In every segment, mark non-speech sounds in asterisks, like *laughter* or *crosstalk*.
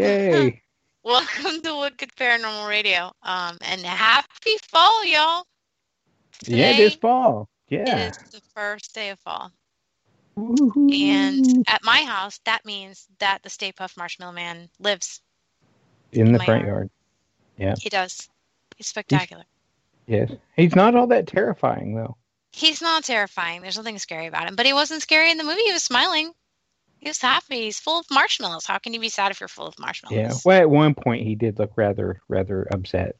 Yay. *laughs* Welcome to Wicked Paranormal Radio. Um, and happy fall, y'all. yeah, Today this fall. Yeah. It is the first day of fall. Woohoo. And at my house, that means that the Stay Puft Marshmallow Man lives. in the front yard. yard. He does. He's spectacular. Yes. He's not all that terrifying though. He's not terrifying. There's nothing scary about him. But he wasn't scary in the movie. He was smiling. He was happy. He's full of marshmallows. How can you be sad if you're full of marshmallows? Yeah. Well, at one point he did look rather rather upset.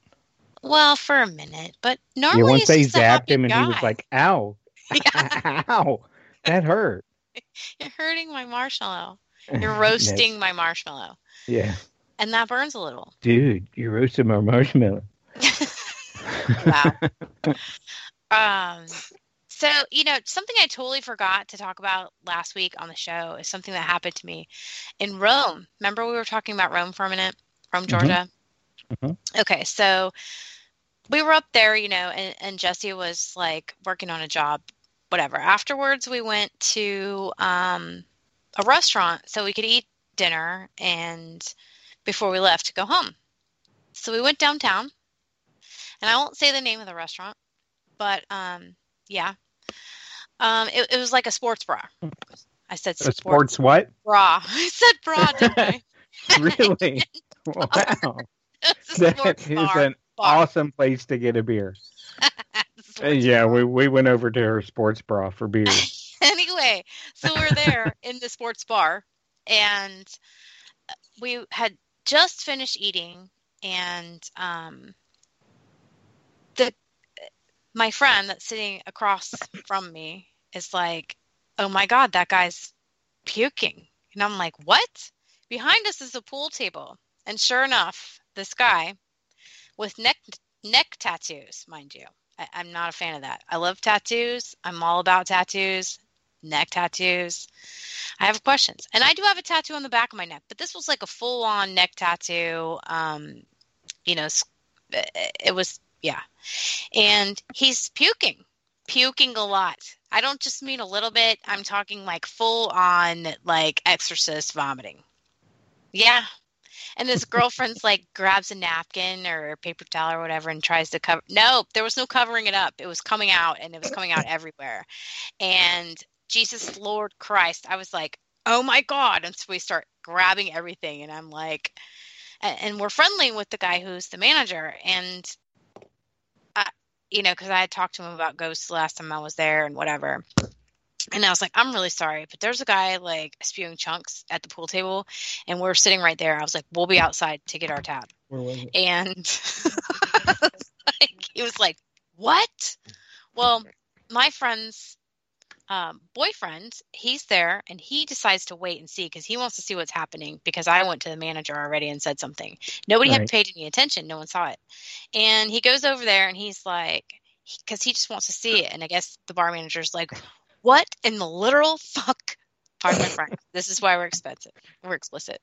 Well, for a minute. But normally yeah, once he's they zapped him and he was like, "Ow, *laughs* Yeah. *laughs* ow, that hurt." *laughs* You're hurting my marshmallow. You're roasting my marshmallow. Yeah, And that burns a little. dude, you roasted my marshmallow. Wow. um so, you know, something I totally forgot to talk about last week on the show is something that happened to me in Rome. Remember we were talking about Rome for a minute? Rome, Georgia. Mhm. Okay, so we were up there, you know, and, and Jesse was like working on a job, whatever. Afterwards, we went to um, a restaurant so we could eat dinner and before we left to go home. So we went downtown, and I won't say the name of the restaurant, but um, yeah, um, it, it was like a sports bra. I said A sports, sports what? bra. *laughs* I said bra, didn't I? *laughs* really? *laughs* Wow. It was a That sports is bar. an bar. awesome place to get a beer. Uh, yeah, we, we went over to her sports bra for beer. anyway, so we're there in the sports bar, and we had just finished eating, and um, the my friend that's sitting across from me is like, "Oh my god, that guy's puking," and I'm like, "What?" Behind us is a pool table, and sure enough, this guy with neck neck tattoos, mind you. I, I'm not a fan of that. I love tattoos. I'm all about tattoos neck tattoos. I have questions. And I do have a tattoo on the back of my neck, but this was like a full on neck tattoo. Um, you know, it was, yeah. And he's puking, puking a lot. I don't just mean a little bit, I'm talking like full on, like exorcist vomiting. Yeah. And his girlfriend's like grabs a napkin or a paper towel or whatever and tries to cover. No, there was no covering it up. It was coming out and it was coming out everywhere. And Jesus Lord Christ, I was like, oh my God. And so we start grabbing everything. And I'm like, and, we're friendly with the guy who's the manager. And, you know, because I had talked to him about ghosts the last time I was there and whatever. And I was like, I'm really sorry, but there's a guy like spewing chunks at the pool table, and we're sitting right there. I was like, we'll be outside to get our tab. Where was it? And *laughs* like, he was like, What? Well, my friend's um, boyfriend, he's there and he decides to wait and see because he wants to see what's happening because I went to the manager already and said something. Nobody had paid any attention. No one saw it. And he goes over there and he's like, because he just wants to see it. And I guess the bar manager's like, What in the literal fuck? Pardon my French. *laughs* This is why we're expensive. We're explicit.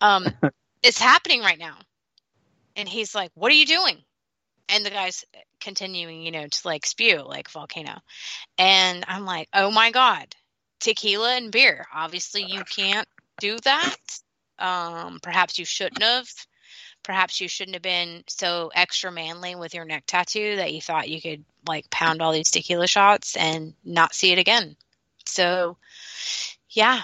Um, it's happening right now. And he's like, What are you doing? And the guy's continuing, you know, to like spew like volcano. And I'm like, Oh my God, tequila and beer. Obviously, you can't do that. Um, perhaps you shouldn't have. Perhaps you shouldn't have been so extra manly with your neck tattoo that you thought you could like pound all these tequila shots and not see it again. So, yeah.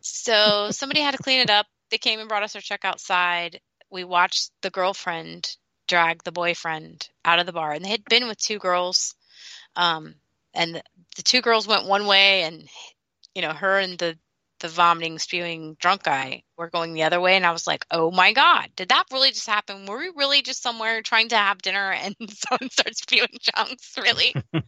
So somebody had to clean it up. They came and brought us our check outside. We watched the girlfriend drag the boyfriend out of the bar, and they had been with two girls. Um, and the, two girls went one way, and you know, her and the the vomiting, spewing drunk guy were going the other way. And I was like, oh my God, did that really just happen? Were we really just somewhere trying to have dinner and *laughs* someone starts spewing chunks? Really? *laughs*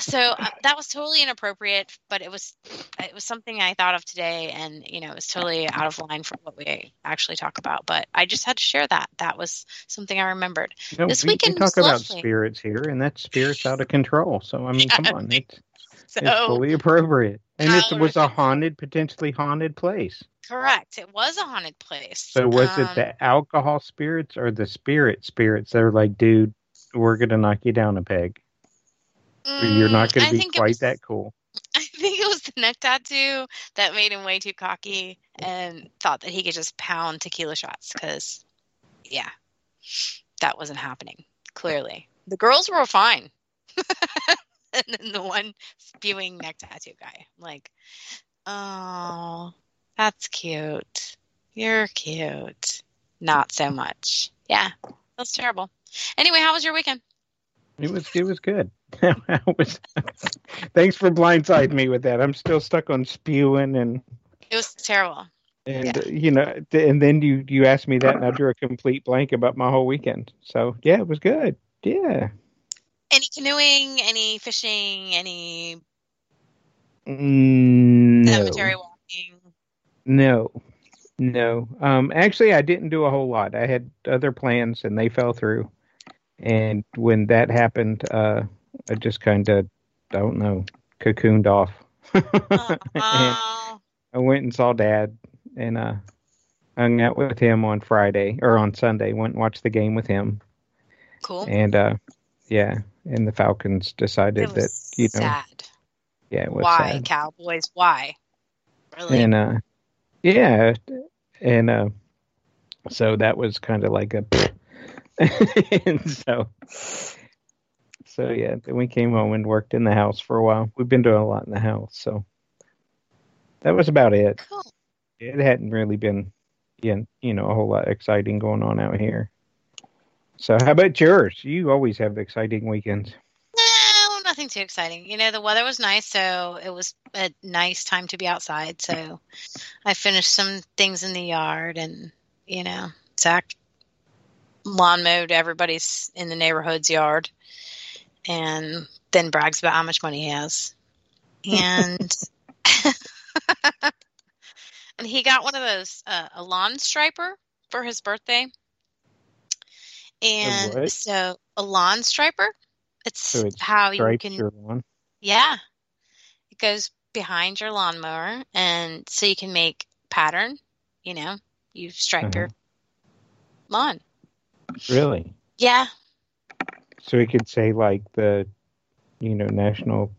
so uh, that was totally inappropriate, but it was it was something I thought of today, and you know, it was totally out of line for what we actually talk about. But I just had to share that. That was something I remembered. No, This we, we weekend talk was about spirits here, and that spirits out of control. So I mean, come *laughs* on, it's, *laughs* So it's fully appropriate, and it was a haunted, potentially haunted place. correct, it was a haunted place. So was Um, it the alcohol spirits or the spirit spirits? They're like, dude, we're gonna knock you down a peg. Or You're not mm, gonna I be quite was- that cool. *laughs* I think it was the neck tattoo that made him way too cocky and thought that he could just pound tequila shots because, yeah, that wasn't happening. Clearly, the girls were fine, *laughs* *laughs* and then the one spewing neck tattoo guy, I'm like, oh, that's cute. You're cute. Not so much. Yeah, that's terrible. Anyway, how was your weekend? It was it was good. *laughs* Was, thanks for blindsiding me with that. I'm still stuck on spewing and It was terrible. and Yeah. you know and then you you asked me that and I drew a complete blank about my whole weekend. So yeah, it was good. Yeah. Any canoeing, any fishing, any Mm, No. cemetery walking? No. No. Um actually I didn't do a whole lot. I had other plans and they fell through. And when that happened, uh I just kind of I don't know, cocooned off. *laughs* Oh, I went and saw dad and uh hung out with him on Friday or on Sunday, went and watched the game with him. cool. And uh yeah, and the Falcons decided that you know sad. yeah, it was Why, sad. Cowboys? Why? Really? and uh yeah and uh so that was kind of like a *laughs* and so so yeah then we came home and worked in the house for a while we've been doing a lot in the house so that was about it Cool. it hadn't really been you know a whole lot exciting going on out here so how about yours you always have exciting weekends No, nothing too exciting. You know, the weather was nice, so it was a nice time to be outside. So I finished some things in the yard, and you know, Zach lawn mowed everybody's in the neighborhood's yard, and then brags about how much money he has, and *laughs* and he got one of those uh, a lawn striper for his birthday. And so a lawn striper, it's, So it's how you can yeah. It goes behind your lawnmower and so you can make pattern, you know, you stripe your mm-hmm. lawn. really Yeah. So we could say like the, you know, National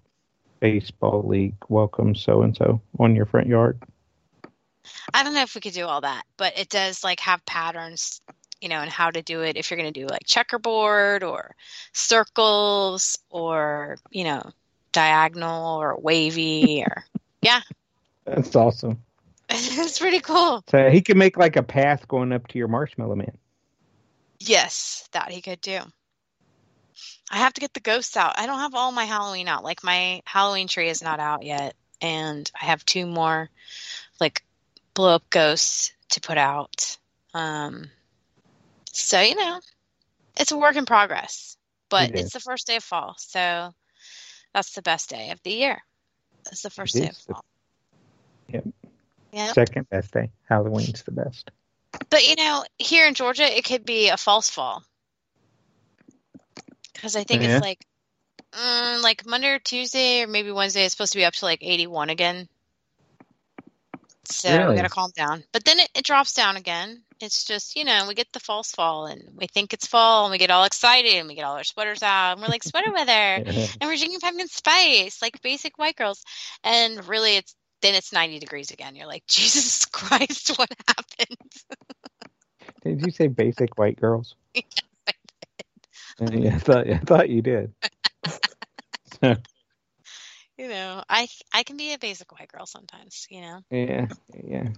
Baseball League welcomes so and so on your front yard. I don't know if we could do all that, but it does like have patterns, you know, and how to do it. If you're going to do like checkerboard or circles or you know diagonal or wavy or *laughs* yeah, That's awesome. *laughs* it's pretty cool. So he can make like a path going up to your marshmallow man. Yes, that he could do. I have to get the ghosts out. I don't have all my Halloween out. Like my Halloween tree is not out yet, and I have two more like blow up ghosts to put out. Um, so you know, it's a work in progress, but It it's the first day of fall, so that's the best day of the year. It's the first It day of the- fall. Yep. Yeah, Second best day. Halloween's the best. but you know, here in Georgia, it could be a false fall because I think Yeah. it's like, mm, like Monday or Tuesday or maybe Wednesday. It's supposed to be up to like eighty-one again. So we Really? gotta calm down. But then it, it drops down again. It's just you know we get the false fall and we think it's fall and we get all excited and we get all our sweaters out and we're like sweater weather *laughs* and we're drinking pumpkin spice like basic white girls and really it's then it's 90 degrees again you're like *laughs* jesus christ what happened *laughs* Did you say basic white girls? Yes, Uh, yeah, I thought I thought you did. So, you know i i can be a basic white girl sometimes you know yeah, yeah.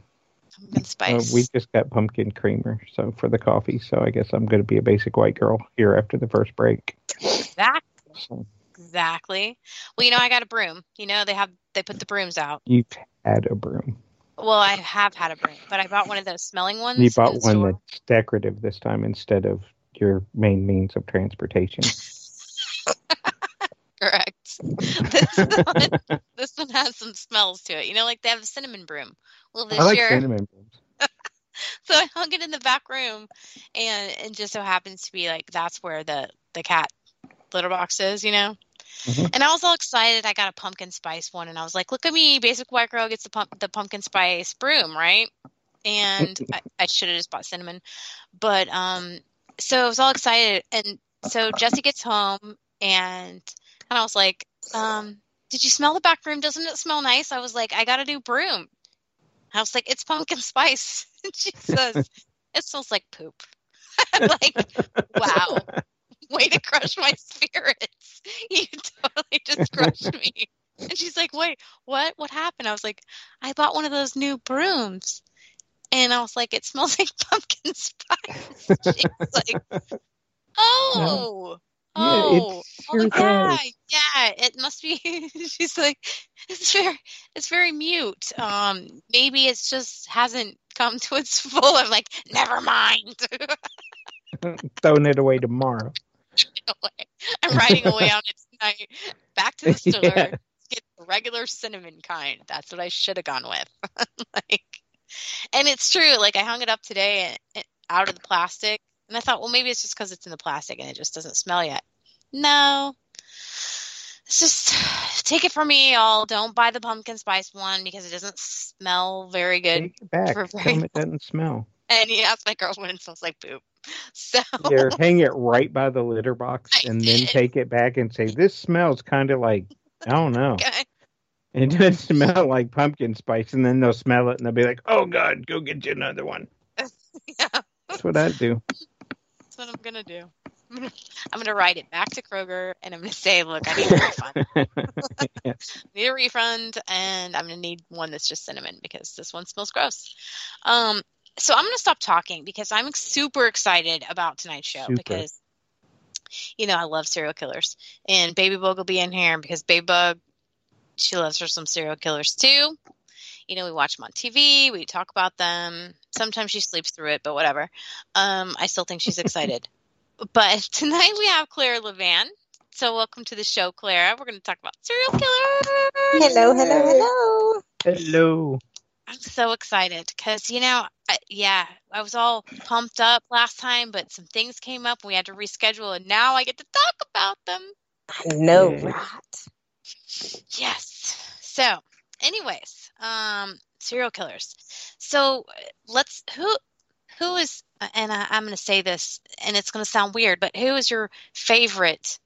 Pumpkin Uh, spice we just got pumpkin creamer, so for the coffee. So I guess I'm going to be a basic white girl here after the first break. exactly So exactly well you know i got a broom you know they have they put the brooms out you've had a broom. well i have had a broom but i bought one of those smelling ones You bought one store. that's decorative this time instead of your main means of transportation. *laughs* correct *laughs* this one, this one has some smells to it you know like they have a cinnamon broom well this I like year cinnamon *laughs* so I hung it in the back room, and it just so happens to be like that's where the the cat litter box is, you know. Mhm. And I was all excited. I got a pumpkin spice one, and I was like, "Look at me, basic white girl gets the pump the pumpkin spice broom, right?" And *laughs* I, I should have just bought cinnamon, but um, so I was all excited, and so Jesse gets home, and and I was like, um, "Did you smell the back room? Doesn't it smell nice?" I was like, "I got a new broom." I was like, "It's pumpkin spice." *laughs* And she *laughs* says, "It smells like poop." *laughs* Like, "Wow, way to crush my spirits! You totally just crushed me." And she's like, "Wait, what? What happened?" I was like, "I bought one of those new brooms." And I was like, "It smells like pumpkin spice." She's like, "Oh, oh, it oh, yeah, does. yeah. It must be." *laughs* she's like, "It's very, it's very mute. Um, maybe it's just hasn't come to its full." I'm like, "Never mind." *laughs* Throwing it away tomorrow. *laughs* I'm riding away on it tonight. Back to the store. Yeah. Get the regular cinnamon kind. That's what I should have gone with. like, and it's true. Like I hung it up today and, and out of the plastic, and I thought, well, maybe it's just because it's in the plastic and it just doesn't smell yet. No, it's just *sighs* take it from me, y'all. Don't buy the pumpkin spice one because it doesn't smell very good. Take it back. Tell it doesn't smell. *laughs* And he asked my girlfriend, it smells like poop. *laughs* So hang it right by the litter box *laughs* and then take it back and say, This smells kind of like, I don't know. okay. It doesn't smell like pumpkin spice. And then they'll smell it and they'll be like, Oh, God, go get you another one. yeah. That's what I do. That's what I'm gonna do. *laughs* I'm gonna, I'm gonna write it back to Kroger and I'm gonna say, look, I need a refund. Yeah. *laughs* need a refund, and I'm gonna need one that's just cinnamon because this one smells gross. Um, so I'm gonna stop talking because I'm super excited about tonight's show Super. because you know I love serial killers, and Baby Bug will be in here because Baby Bug she loves her some serial killers too. You know, we watch them on TV, we talk about them. Sometimes she sleeps through it, but whatever. Um, I still think she's excited. *laughs* but *laughs* tonight we have Claire Levan. So welcome to the show, Claire. We're going to talk about serial killers. Hello, hello, hello. Hello. I'm so excited because you know, I, yeah, I was all pumped up last time, but some things came up. And we had to reschedule, and now I get to talk about them. I know, Yeah. right? Yes. So, anyways, um, serial killers. So let's who who is and I, I'm going to say this, and it's going to sound weird, but who is your favorite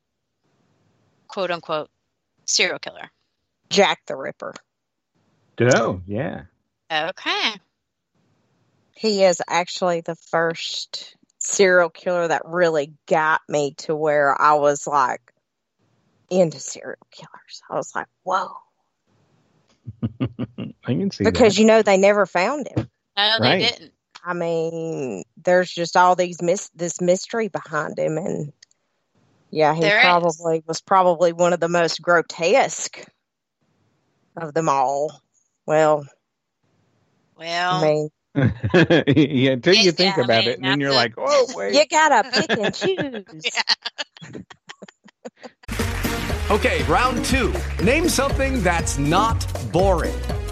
quote unquote serial killer? Jack the Ripper. Oh, yeah. Okay. He is actually the first serial killer that really got me to where I was like into serial killers. I was like, whoa. *laughs* I can see Because that. you know they never found him. No, they Right. didn't. I mean, there's just all these mis- this mystery behind him, and yeah, he There is. probably was probably one of the most grotesque of them all. Well, Well, I mean, *laughs* yeah, until you Yeah, think I about mean, it, and then you're a- like, oh wait. you gotta pick and *laughs* choose. Okay, round two. Name something that's not boring.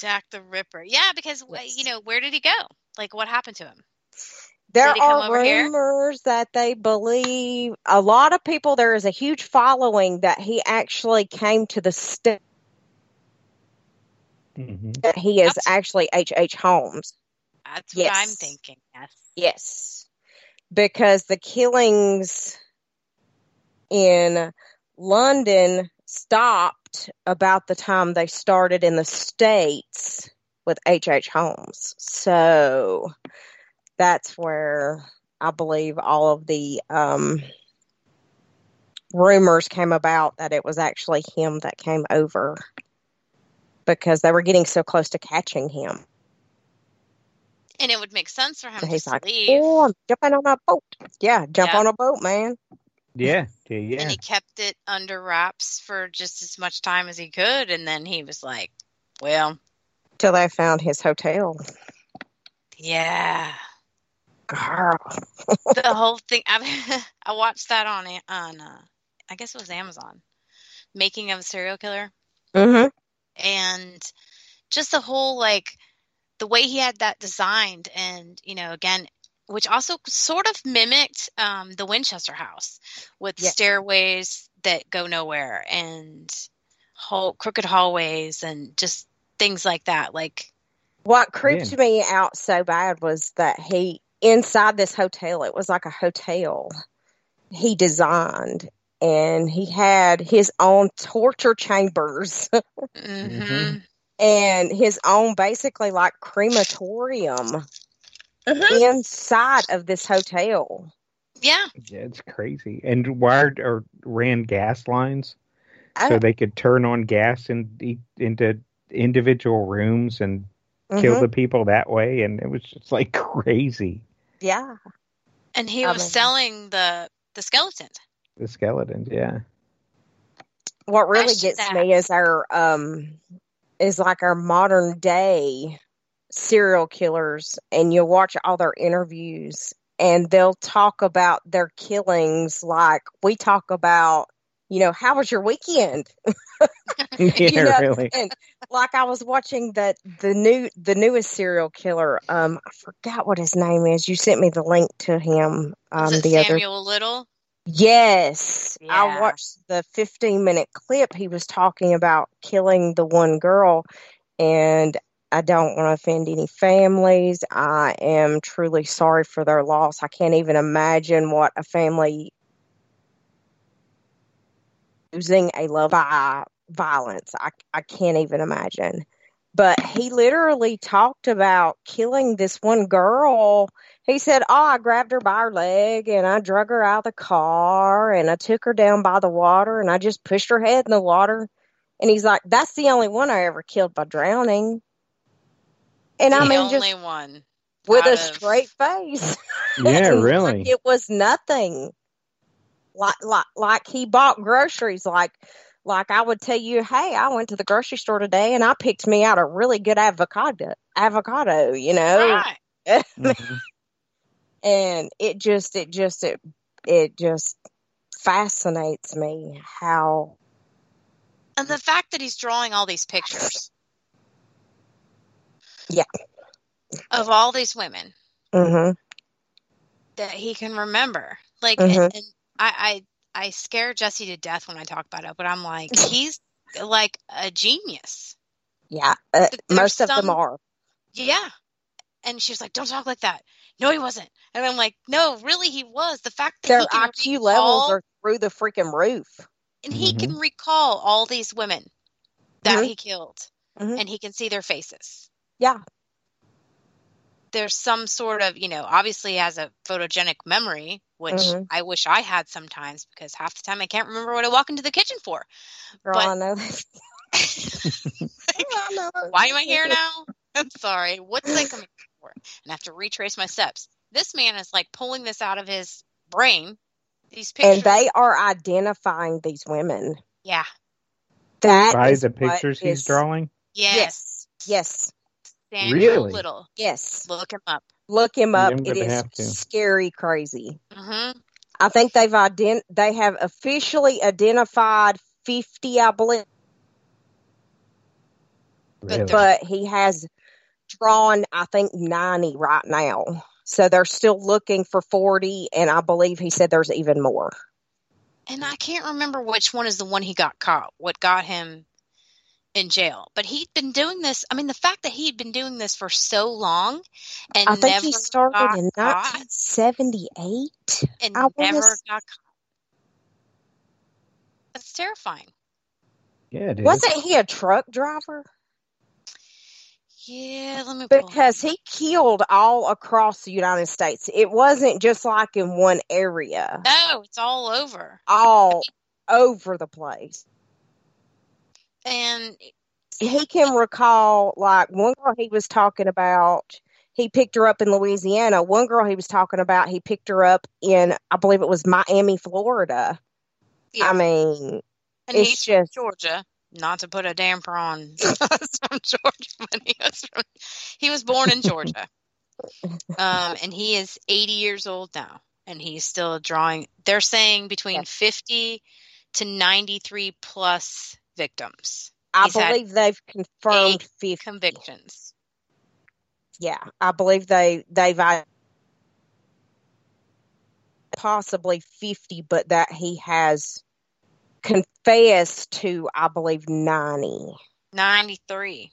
Jack the Ripper. Yeah, because uh, you know where did he go? Like, what happened to him? There Did he come are over here? rumors that they believe a lot of people. There is a huge following that he actually came to the state. Mhm. That he is That's- actually H. H. Holmes. That's what I'm thinking. Yes. Yes, because the killings in London stopped about the time they started in the states with H.H. H. Holmes. So that's where I believe all of the um, rumors came about that it was actually him that came over because they were getting so close to catching him. And it would make sense for him So he's to like, leave. "Oh, I'm jumping on a boat." Yeah, jump Yeah. on a boat, man. Yeah, yeah, *laughs* yeah. And he kept it under wraps for just as much time as he could. And then he was like, well, Till I found his hotel. yeah. Girl. *laughs* the whole thing. I, *laughs* I watched that on on uh, I guess it was Amazon, making of a serial killer, Mm-hmm. and just the whole like the way he had that designed, and you know, again, which also sort of mimicked um, the Winchester House with Yeah. stairways that go nowhere and hall, crooked hallways and just things like that. Like, What creeped me out so bad was that he inside this hotel. It was like a hotel he designed, and he had his own torture chambers *laughs* mhm. and his own basically like crematorium inside of this hotel. yeah, Yeah, it's crazy. And wired or ran gas lines I- so they could turn on gas in, e- into individual rooms and kill Mhm. the people that way. And it was just like crazy. Yeah. and he I was mean- selling the the skeletons. The skeletons, yeah. what really Question gets that. me is our um is like our modern day serial killers and you'll watch all their interviews and they'll talk about their killings like we talk about you know how was your weekend *laughs* *laughs* yeah, you know, really. and like I was watching that the new the newest serial killer. Um, I forgot what his name is. You sent me the link to him. Um, Was it the other Samuel Little? yes, I watched the fifteen minute clip. He was talking about killing the one girl, and I don't want to offend any families. I am truly sorry for their loss. I can't even imagine what a family losing a love by violence. I, I can't even imagine. But he literally talked about killing this one girl. He said, Oh, I grabbed her by her leg and I drug her out of the car and I took her down by the water and I just pushed her head in the water. And he's like, That's the only one I ever killed by drowning. And the I mean, only just one. with a of- straight face. *laughs* Yeah, *laughs* really. like it was nothing. Like like like he bought groceries. Like like I would tell you, hey, I went to the grocery store today and I picked me out a really good avocado. Avocado, you know, Right. *laughs* Mhm. and it just it just it it just fascinates me how And the fact that he's drawing all these pictures. Yeah. Of all these women hmm that he can remember. Like, Mhm. and, and I, I, I scare Jesse to death when I talk about it, but I'm like, *laughs* he's like a genius. yeah uh, Th- there's most of them are Yeah. And she was like, don't talk like that. No, he wasn't. And I'm like, no, really, he was. The fact that their he can IQ recall, levels are through the freaking roof. and he Mhm. can recall all these women that Mhm. he killed, Mhm. and he can see their faces. Yeah. There's some sort of, you know, obviously has a photogenic memory, which Mhm. I wish I had sometimes because half the time I can't remember what I walk into the kitchen for. Girl, But- I know that. *laughs* I know. Why am I here now? I'm sorry. What's that coming for? And I have to retrace my steps. This man is like pulling this out of his brain. These pictures. And they are identifying these women. yeah. That By is the what pictures he's is- drawing. Yes. Yes. Yes. Daniel Really? Little. Yes. Look him up. Look him up. I'm It gonna is have to. scary crazy. hmm I think they've ident- they have officially identified 50, I believe, Really? but he has drawn, I think, 90 right now. So they're still looking for 40, and I believe he said there's even more. And I can't remember which one is the one he got caught, what got him in jail. But he'd been doing this. I mean, the fact that he'd been doing this for so long and I think never he started got in 1978. and I wanna never s- got caught. That's terrifying. yeah, it is. Wasn't he a truck driver? Yeah, let me pull Because he killed all across the United States. It wasn't just like in one area, No, it's all over. all over the place. And He can recall, like, one girl he was talking about, he picked her up in Louisiana. One girl he was talking about, he picked her up in, I believe it was Miami, Florida. yeah, I mean, and it's he's from just- Georgia. Not to put a damper on *laughs* from Georgia, but he was from, he was born in Georgia. *laughs* Um, and he is 80 years old now, and he's still drawing. They're saying between 50 to 93 plus victims, I He's believe they've confirmed 50. convictions. Yeah, I believe they they've possibly 50, but that he has confessed to, I believe, 90. 93.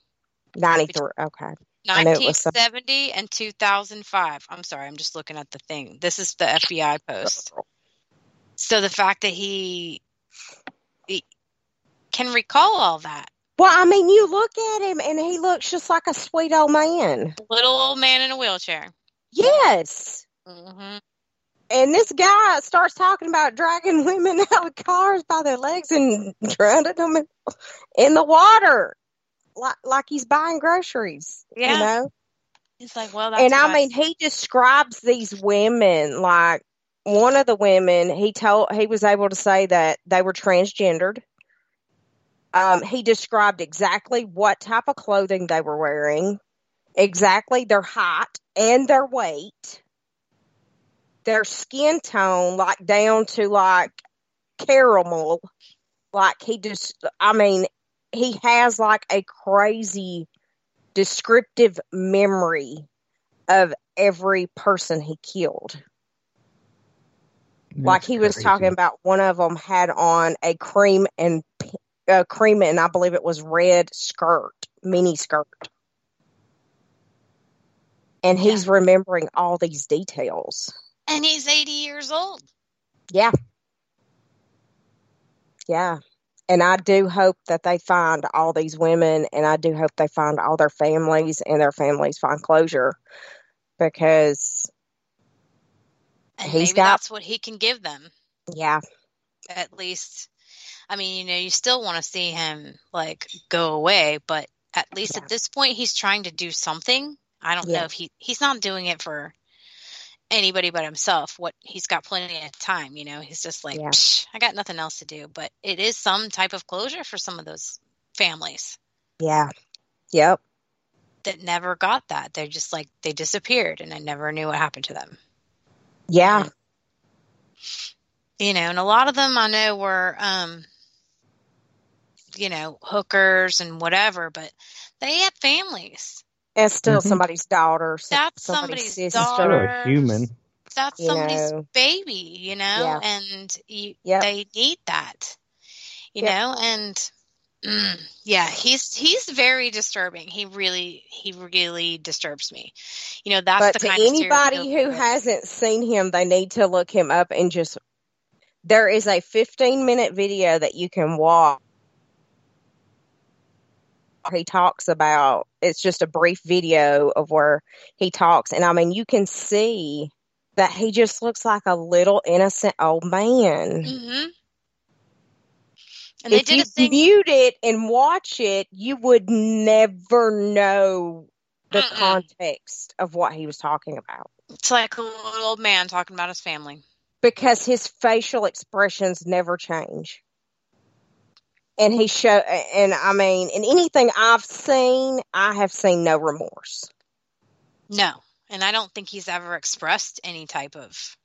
93. Okay. I knew it was some- 1970 and 2005. I'm sorry, I'm just looking at the thing. This is the FBI post. So the fact that he can recall all that. Well, I mean, you look at him and he looks just like a sweet old man. Little old man in a wheelchair. Yes. hmm And this guy starts talking about dragging *laughs* women out of cars by their legs and *laughs* drowning them in, in the water, like like he's buying groceries. Yeah. You know. He's like, well, and I mean, he describes these women like one of the women. He told he was able to say that they were transgendered. Um, he described exactly what type of clothing they were wearing, exactly their height and their weight, their skin tone, like down to like caramel. Like he just, I mean, he has like a crazy descriptive memory of every person he killed. like he was crazy. talking about one of them had on a cream and uh, cream and I believe it was red skirt, mini skirt. And he's remembering all these details. and he's 80 years old. Yeah. Yeah. And I do hope that they find all these women and I do hope they find all their families and their families find closure because And He's maybe got- that's what he can give them. yeah, At least, I mean, you know, you still want to see him like go away, but at least at this point, he's trying to do something. I don't Yeah. know if he he's not doing it for anybody but himself. What he's got plenty of time, you know. He's just like, Yeah. "Psh, I got nothing else to do. But it is some type of closure for some of those families Yeah. Yep. that never got that. They're just like they disappeared, and I never knew what happened to them. Yeah. you know, and a lot of them I know were, um, you know, hookers and whatever, but they had families. And still Mhm. somebody's daughter. some- That's somebody's somebody's daughter. a human. That's You somebody's know. baby, you know, Yeah. and you, Yep. they need that, you Yep. know, and mm, yeah, he's he's very disturbing. He really he really disturbs me. You know, that's but the to kind anybody serial who killer- hasn't seen him, they need to look him up and just. There is a 15 minute video that you can watch. He talks about it's just a brief video of where he talks, and I mean, you can see that he just looks like a little innocent old man. Mhm. And they if you thing. mute it and watch it, you would never know the Mm-mm. context of what he was talking about It's like a little old man talking about his family. because his facial expressions never change. And he show, and I mean, in anything I've seen, I have seen no remorse. No, and I don't think he's ever expressed any type of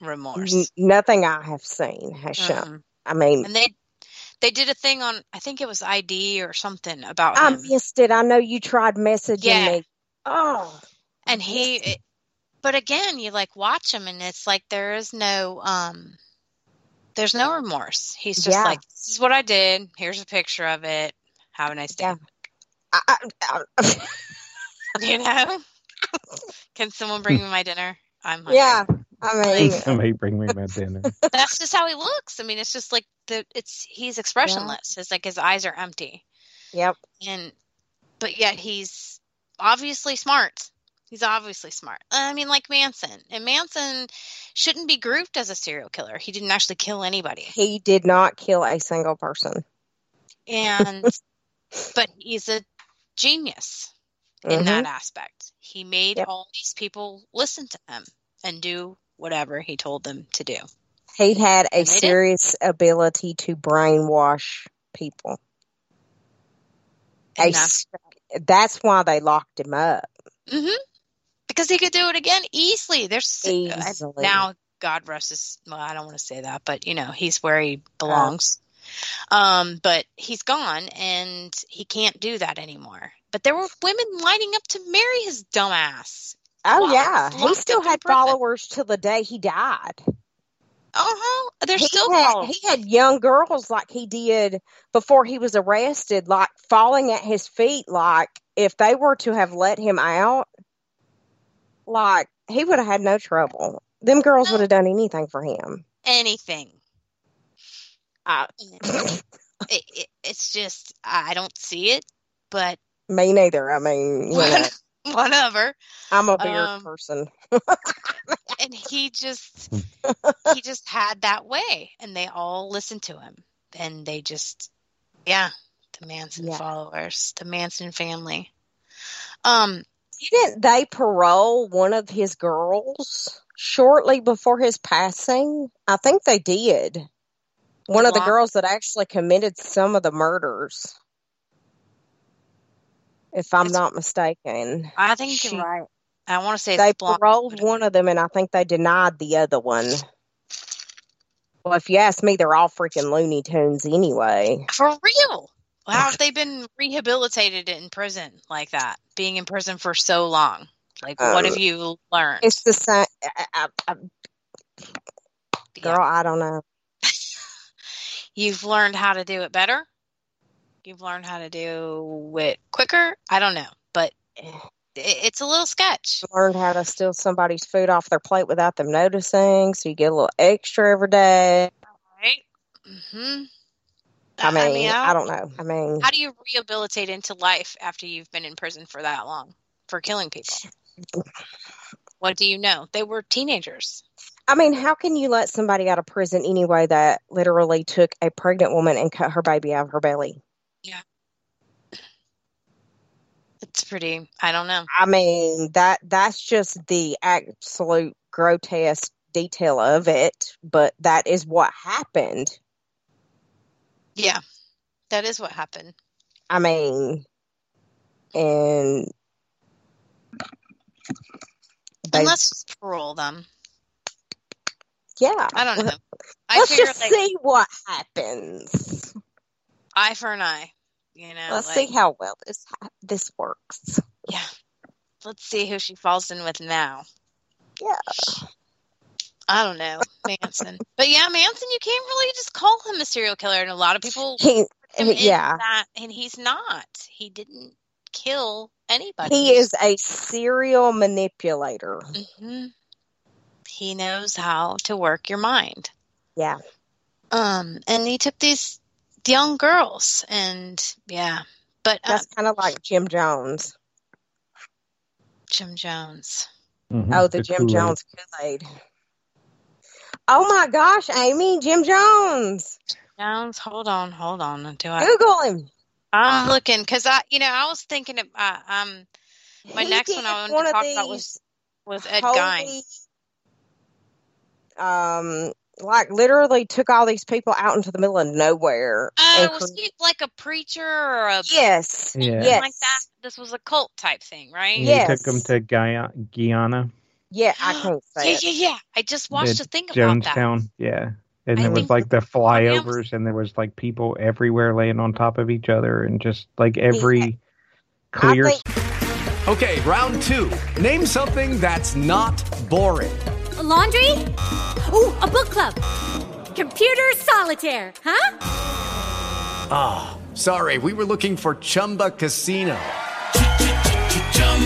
remorse. N- nothing I have seen has shown. Mm-mm. I mean, And they they did a thing on I think it was ID or something about I him, missed it. I know you tried messaging Yeah. me. Oh, and he. It, but again, you like watch him, and it's like there is no um, there's no remorse. He's just Yeah. like, this is what I did. Here's a picture of it. Have a nice day. Yeah. I, I, I, *laughs* *laughs* You know. Can someone bring me my dinner? I'm hungry. yeah. I mean, *laughs* Somebody bring me my dinner. that's just how he looks. I mean, it's just like the it's he's expressionless. It's like his eyes are empty, yep. and but yet he's obviously smart. He's obviously smart. I mean, like Manson, and Manson shouldn't be grouped as a serial killer. He didn't actually kill anybody, He did not kill a single person. and *laughs* but he's a genius in Mhm. that aspect. He made Yep. all these people listen to him and do whatever he told them to do. He had a did. serious ability to brainwash people. A that's that's why they locked him up. hmm Because he could do it again easily. There's uh, Easily. now God rest his. Well, I don't want to say that, but you know he's where he belongs. um, but he's gone, and he can't do that anymore. But there were women lining up to marry his dumb ass. Oh yeah, he still had followers till the day he died. Uh huh. They're he still had, he had young girls like he did before he was arrested, like falling at his feet. Like if they were to have let him out, like he would have had no trouble. Them girls would have done anything for him. anything. I, *laughs* it, it, it's just I don't see it, but me neither. I mean, you know, whatever. I'm a beard Um, person. *laughs* and he just *laughs* he just had that way and they all listened to him and they just yeah the manson Yeah. followers the manson family um Didn't they parole one of his girls shortly before his passing? I think they did. One of the girls that actually committed some of the murders. If I'm not mistaken. i think She- you're right i want to say They it's blonde, paroled one of them and I think they denied the other one. Well, if you ask me, they're all freaking Looney Tunes anyway. for real how have they been rehabilitated in prison like that being in prison for so long like what have you learned It's the same. I, I, I, Yeah. girl, I don't know. *laughs* you've learned how to do it better you've learned how to do it quicker i don't know but it's a little sketch learned how to steal somebody's food off their plate without them noticing, so you get a little extra every day. right hmm I mean, I don't know. I mean, how do you rehabilitate into life after you've been in prison for that long for killing people what do you know they were teenagers I mean, how can you let somebody out of prison anyway that literally took a pregnant woman and cut her baby out of her belly? Yeah. It's pretty. I don't know. I mean that that's just the absolute grotesque detail of it, but that is what happened. Yeah, that is what happened. I mean, and they, just parole them. yeah. I don't know. *laughs* I Let's just like see what happens. eye for an eye. You know, Let's like, see how well this ha- this works. Yeah. Let's see who she falls in with now. Yeah. I don't know, Manson. but yeah, Manson, you can't really just call him a serial killer, and a lot of people He, put him in yeah. that, and he's not. He didn't kill anybody. He is a serial manipulator. hmm He knows how to work your mind. Yeah. Um, and he took these young girls, and yeah, but uh, That's kind of like Jim Jones. Jim Jones. Mhm, Oh, the, Jim Kool-Aid. Jones Kool Aid. Oh my gosh, Amy, Jim Jones. Jones, hold on, hold on. Do I? Google him. I'm looking because I, you know, I was thinking of uh, um, my He next one I wanted one to talk about was was Ed holy- Gein. Um, like literally took all these people out into the middle of nowhere. Uh, was he like a preacher or a yes, Yeah. yes, like that? This was a cult type thing, right? He Yes. took them to Guyana, Guyana yeah. I *gasps* can't say Yeah, yeah, yeah. I just watched the a thing about that. Jonestown. Yeah. And I there was like the that flyovers, and there was like people everywhere laying on top of each other, and just like every clear. Think Okay, round two. Name something that's not boring. A laundry? Ooh, a book club. Computer solitaire, huh? Ah, sorry, we were looking for Chumba Casino.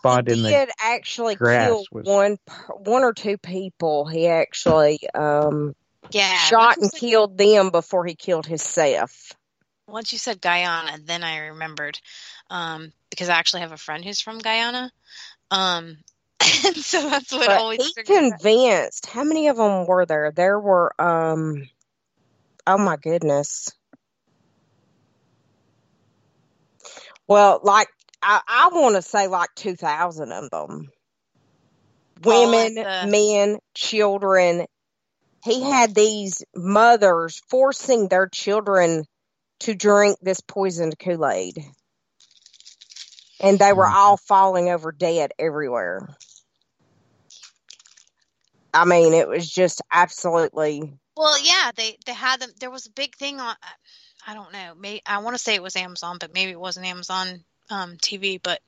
Spot in he the did actually grass kill was- one, one or two people. He actually um Yeah. shot and said- killed them before he killed himself. Once you said Guyana, then I remembered, um, because I actually have a friend who's from Guyana, um, *laughs* and so that's what But always he triggered that. convinced. How many of them were there? There were um. Oh my goodness. Well, like I, I want to say like two thousand of them. Oh, Women, the- men, children. He had these mothers forcing their children to drink this poisoned Kool Aid. And they were mm-hmm. all falling over dead everywhere. I mean, it was just absolutely. Well, yeah, they they had them. There was a big thing on. I don't know. May I want to say it was Amazon, but maybe it wasn't Amazon um, TV. But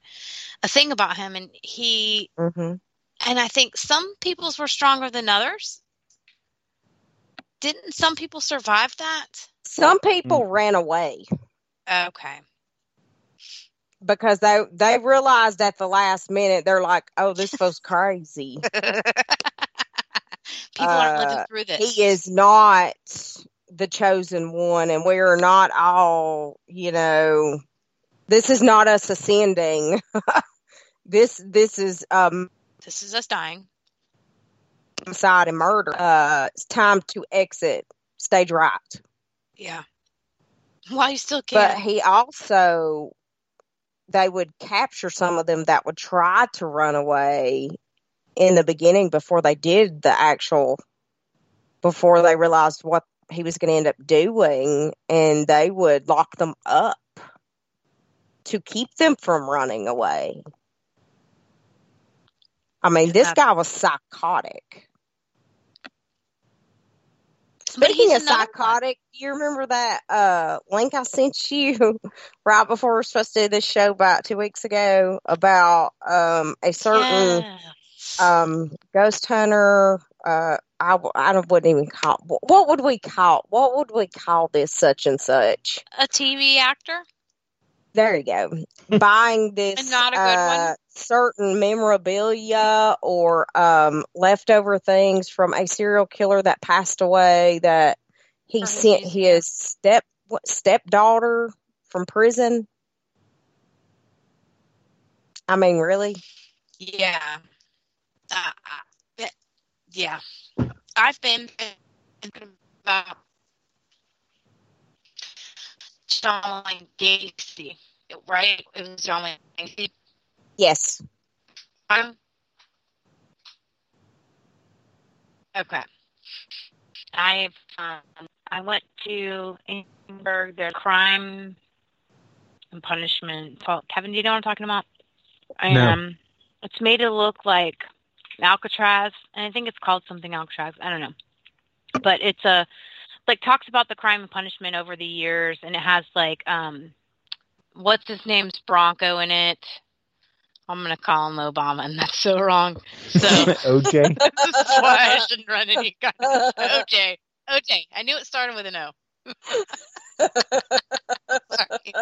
a thing about him, and he mhm. and I think some people's were stronger than others. Didn't some people survive that? Some people ran away Okay. because they they realized at the last minute they're like, "Oh, this was *laughs* crazy." *laughs* People aren't living Uh, through this. He is not the chosen one, and we are not all, you know. This is not us ascending. *laughs* this this is um This is us dying. homicide and murder. Uh, it's time to exit stage right. Yeah. Why you still But can't? he also, they would capture some of them that would try to run away in the beginning before they did the actual, before they realized what he was going to end up doing, and they would lock them up to keep them from running away. I mean, this guy was psychotic. Speaking of another one. psychotic, you remember that uh, link I sent you *laughs* right before we were supposed to do this show about two weeks ago about um, a certain Yeah. um, ghost hunter? Uh, I, I don't- wouldn't even call. What would we call? What would we call this such and such? A TV actor? There you go. Buying this not a good one? uh, certain memorabilia or um, leftover things from a serial killer that passed away that he From sent his step what, stepdaughter from prison. I mean, really? Yeah. Uh, uh, yeah. I've been thinking about John Wayne Gacy, right? It was John Wayne Gacy. Yes. I'm okay. I've um, I went to Edinburgh, their crime and punishment. Kevin, do you know what I'm talking about? No. Um, it's made it look like Alcatraz, and I think it's called something Alcatraz. I don't know, but it's a like talks about the crime and punishment over the years, and it has like um, what's his name's Bronco in it. I'm gonna call him Obama, and that's so wrong. So OJ. this is why I shouldn't run any kind of OJ. OJ. I knew it started with an O. *laughs* sorry.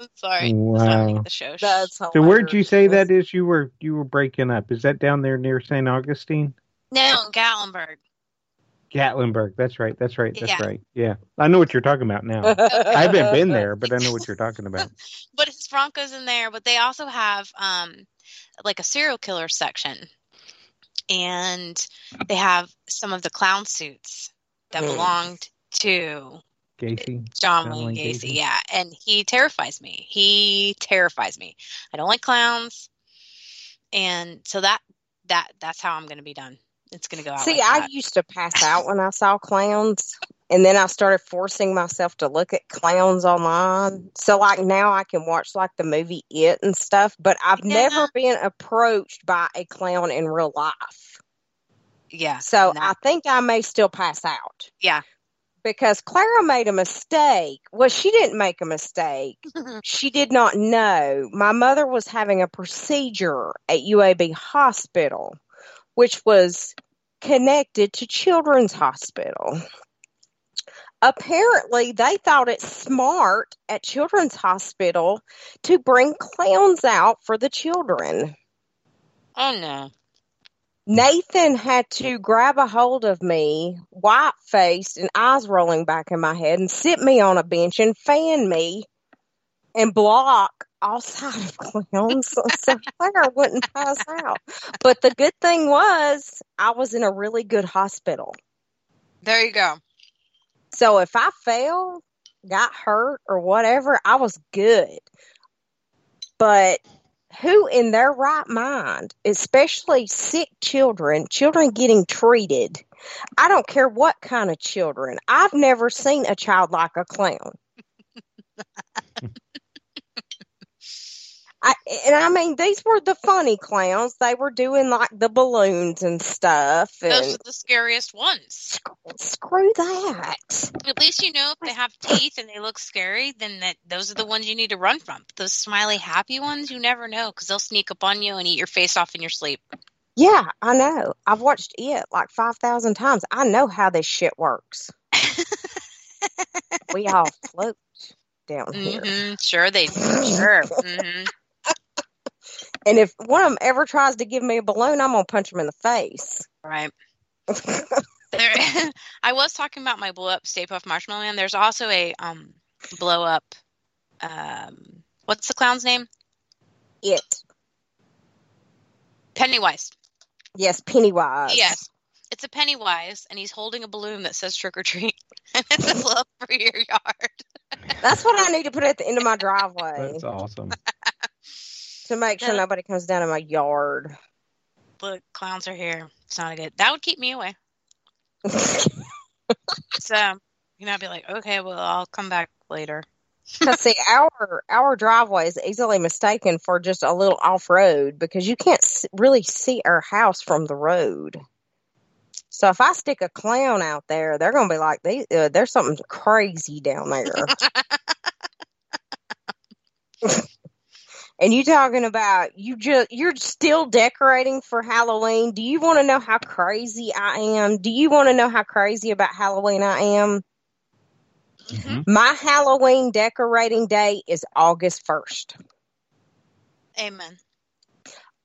I'm sorry. Wow. The show. That's So where'd you say that is? You were you were breaking up. Is that down there near St. Augustine? No, in Gatlinburg. Gatlinburg. That's right. That's right. That's Yeah. right. Yeah, I know what you're talking about now. I haven't been there, but I know what you're talking about. *laughs* But it's Broncos in there, but they also have um like a serial killer section. And they have some of the clown suits that belonged to Gacy. John John Wayne Wayne Gacy. Gacy. Yeah, and he terrifies me. He terrifies me. I don't like clowns, and so that that that's how I'm going to be done. It's going to go out. See, like I used to pass out when I saw clowns, and then I started forcing myself to look at clowns online. So, like now, I can watch like the movie It and stuff, but I've never been approached by a clown in real life. yeah. So, no. I think I may still pass out yeah. because Clara made a mistake. Well, she didn't make a mistake. *laughs* she did not know. My mother was having a procedure at UAB Hospital, which was connected to Children's Hospital. Apparently, they thought it smart at Children's Hospital to bring clowns out for the children. Oh no. Nathan had to grab a hold of me, white faced and eyes rolling back in my head, and sit me on a bench and fan me and block all side of clowns so Claire wouldn't pass out. But the good thing was I was in a really good hospital. There you go. So if I fell, got hurt, or whatever, I was good. But who in their right mind, especially sick children, children getting treated, I don't care what kind of children, I've never seen a child like a clown. I, and I mean, these were the funny clowns. They were doing like the balloons and stuff. And Those are the scariest ones. screw that. At least you know if they have teeth and they look scary, then that those are the ones you need to run from. Those smiley, happy ones, you never know because they'll sneak up on you and eat your face off in your sleep. Yeah, I know. I've watched it like 5,000 times. I know how this shit works. *laughs* we all float down here. hmm Sure, they do. Sure. hmm And if one of them ever tries to give me a balloon, I'm going to punch him in the face. Right. There, *laughs* I was talking about my blow up Stay Puft Marshmallow Man. There's also a um blow up. Um, what's the clown's name? It. Pennywise. Yes, Pennywise. Yes. It's a Pennywise, and he's holding a balloon that says trick or treat. *laughs* And it's a blow up for your yard. That's what I need to put at the end of my *laughs* driveway That's awesome. To make sure nobody comes down in my yard. Look, clowns are here. It's not a good. That would keep me away. *laughs* so, you know, I'd be like, okay, well, I'll come back later. see, our our driveway is easily mistaken for just a little off road because you can't really see our house from the road. So if I stick a clown out there, they're going to be like, they, uh, "There's something crazy down there." *laughs* *laughs* and you talking about you just you're still decorating for Halloween. Do you want to know how crazy I am? Do you want to know how crazy about Halloween I am? Mm-hmm. My Halloween decorating day is August 1st. Amen.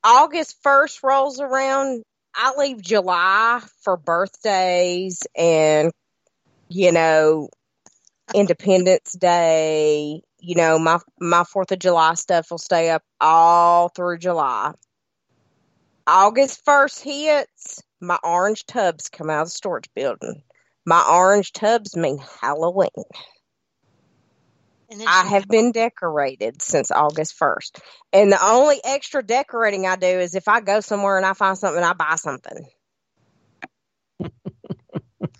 August 1st rolls around, I leave July for birthdays and, you know, Independence Day. You know, my, my 4th of July stuff will stay up all through July. August 1st hits, my orange tubs come out of the storage building. My orange tubs mean Halloween. I have been decorated since August 1st. And the only extra decorating I do is if I go somewhere and I find something, I buy something. *laughs*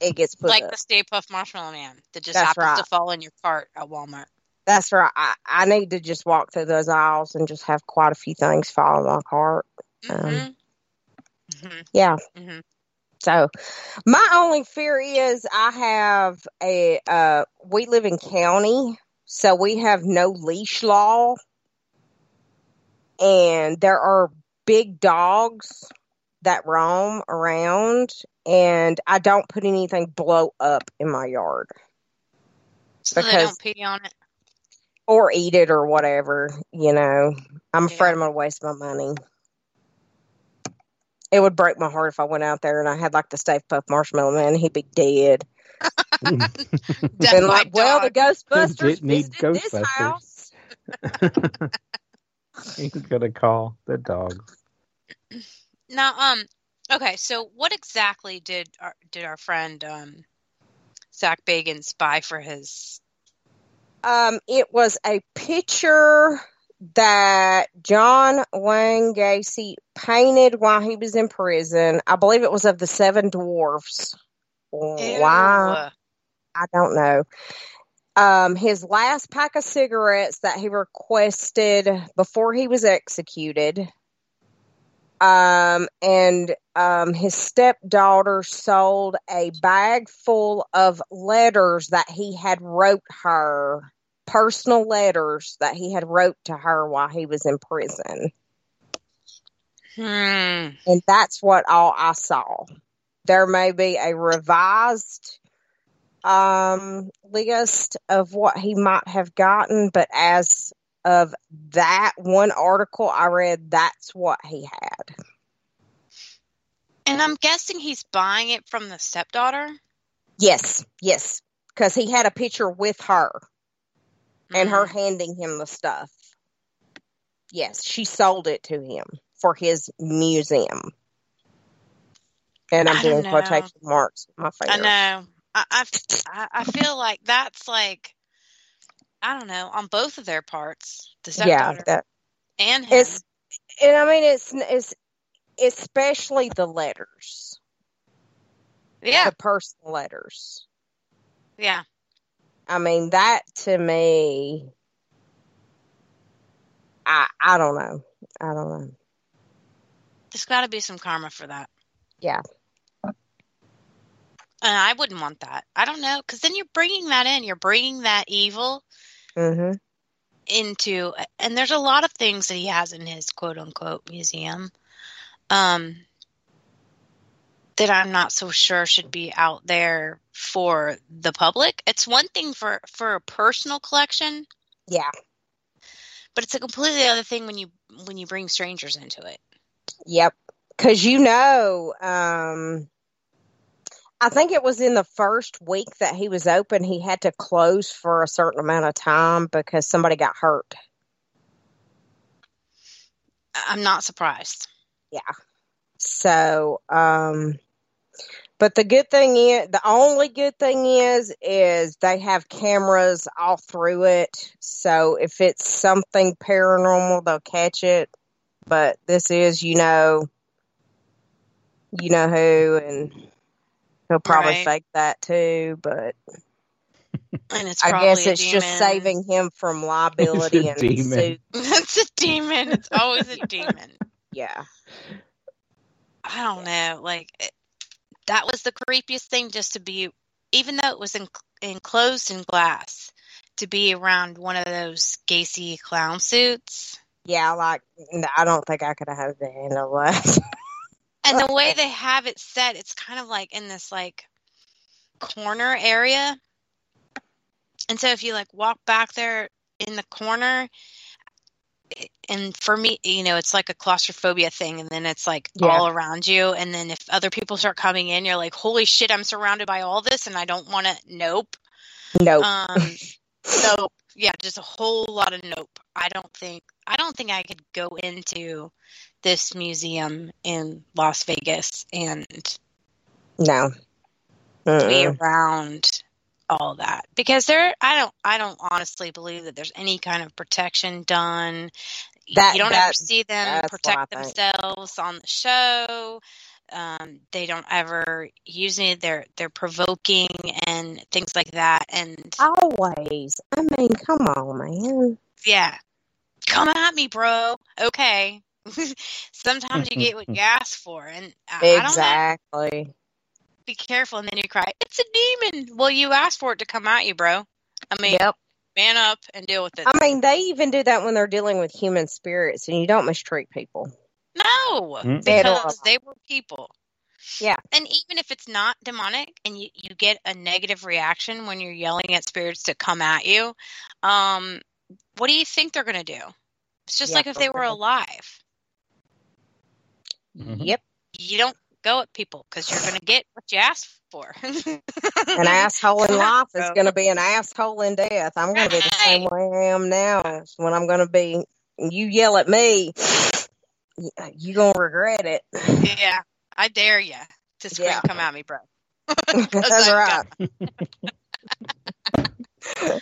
it gets put like up. the Stay Puft Marshmallow Man that just That's happens right. to fall in your cart at Walmart. That's right. I, I need to just walk through those aisles and just have quite a few things fall in my cart. Um, hmm yeah. hmm So my only fear is I have a uh we live in county, so we have no leash law. And there are big dogs that roam around and I don't put anything blow up in my yard So they don't pee on it. Or eat it or whatever, you know. I'm afraid I'm going to waste my money. It would break my heart if I went out there and I had like the Stay Puft Marshmallow Man. He'd be dead. Death *laughs* Been like, well, the. Ghostbusters Didn't need visited this house. *laughs* He's gonna call the dogs. Now, um, okay, so what exactly did our did our friend um Zach Bagans buy for his? Um, it was a picture that John Wayne Gacy painted while he was in prison. I believe it was of the Seven Dwarfs. Why? I don't know. Um, his last pack of cigarettes that he requested before he was executed. Um, and um, his stepdaughter sold a bag full of letters that he had wrote her, personal letters that he had wrote to her while he was in prison. Hmm. And that's what all I saw. There may be a revised um list of what he might have gotten, but as of that one article I read, that's what he had. And I'm guessing he's buying it from the stepdaughter. Yes, yes, because he had a picture with her and her Mm. handing him the stuff. Yes, she sold it to him for his museum. And I'm doing know. quotation marks with my finger. I know. I I I feel like that's like I don't know on both of their parts, the Yeah, that and him. it's and I mean it's it's especially the letters, yeah, the personal letters. yeah. I mean that to me, I I don't know, I don't know. There's got to be some karma for that. Yeah, And I wouldn't want that. I don't know, because then you're bringing that in. You're bringing that evil hmm into, and there's a lot of things that he has in his quote unquote museum, um, that I'm not so sure should be out there for the public. It's one thing for for a personal collection, yeah, but it's a completely other thing when you when you bring strangers into it. yep. Because you know, um, I think it was in the first week that he was open, he had to close for a certain amount of time because somebody got hurt. I'm not surprised. Yeah. So, um, but the good thing is, the only good thing is, is they have cameras all through it. So if it's something paranormal, they'll catch it. But this is, you know, you know who, and he'll probably Right. fake that too. But And it's I guess a it's just saving him from *laughs* liability and demon. suit. *laughs* it's a demon. It's always a demon. Yeah. I don't know. Like, it, that was the creepiest thing just to be even though it was en- enclosed in glass to be around one of those Gacy clown suits. Yeah, like I don't think I could have handled that. And the way they have it set, it's kind of like in this like corner area. And so if you like walk back there in the corner, and for me, you know, it's like a claustrophobia thing, and then it's like Yeah. all around you. And then if other people start coming in, you're like, holy shit, I'm surrounded by all this, and I don't want to. Nope. Nope. Um, *laughs* so yeah, just a whole lot of nope. I don't think I don't think I could go into this museum in Las Vegas and no. be Mm-mm. around all that because there I don't I don't honestly believe that there's any kind of protection done. That- you don't ever see them that's what I protect themselves on the show. Um, they don't ever use any. They're they're provoking and things like that. And Always. I mean, come on, man. yeah, come at me, bro. Okay. *laughs* Sometimes you get what *laughs* you ask for, and I, I don't know. Exactly. Be careful, and then you cry, "It's a demon." Well, you asked for it to come at you, bro. I mean, Yep. man up and deal with it. I mean, they even do that when they're dealing with human spirits, and you don't mistreat people. no, Mm. Dead or because they were people. Yeah. And even if it's not demonic, and you, you get a negative reaction when you're yelling at spirits to come at you, um, what do you think they're going to do? It's just Yeah, like if they were real. Alive. Yep. You don't go at people because you're going to get what you ask for. *laughs* An asshole in life is going to be an asshole in death. I'm going to be the same way I am now. When I'm going to be, you yell at me, you're going to regret it. yeah, I dare you to scream, Yeah. come at me, bro. *laughs* That's right.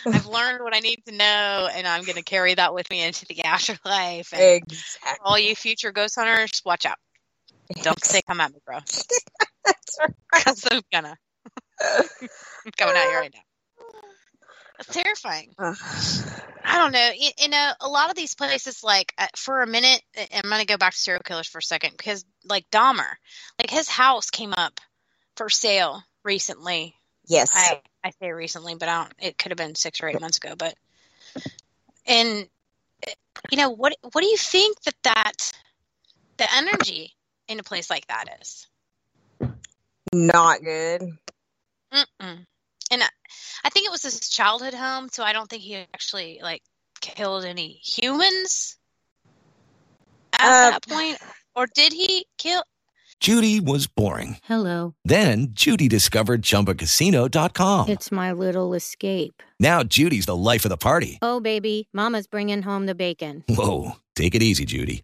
I've learned what I need to know, and I'm going to carry that with me into the afterlife. And Exactly. all you future ghost hunters, watch out. Don't say come at me, bro. *laughs* That's right. *laughs* I'm gonna. I'm coming at you right now. It's terrifying. I don't know. You, you know, a lot of these places, like uh, for a minute, I'm going to go back to serial killers for a second because, like Dahmer, like his house came up for sale recently. Yes. I I say recently, but I don't. It could have been six or eight months ago. But and uh, you know what? What do you think that that the energy in a place like that is? Not good. Mm-mm. And I, I think it was his childhood home, so I don't think he actually like killed any humans at Uh, that point. Or did he kill? Judy was boring. Hello. Then Judy discovered ChumbaCasino.com. It's my little escape. Now Judy's the life of the party. Oh, baby, Mama's bringing home the bacon. Whoa, take it easy, Judy.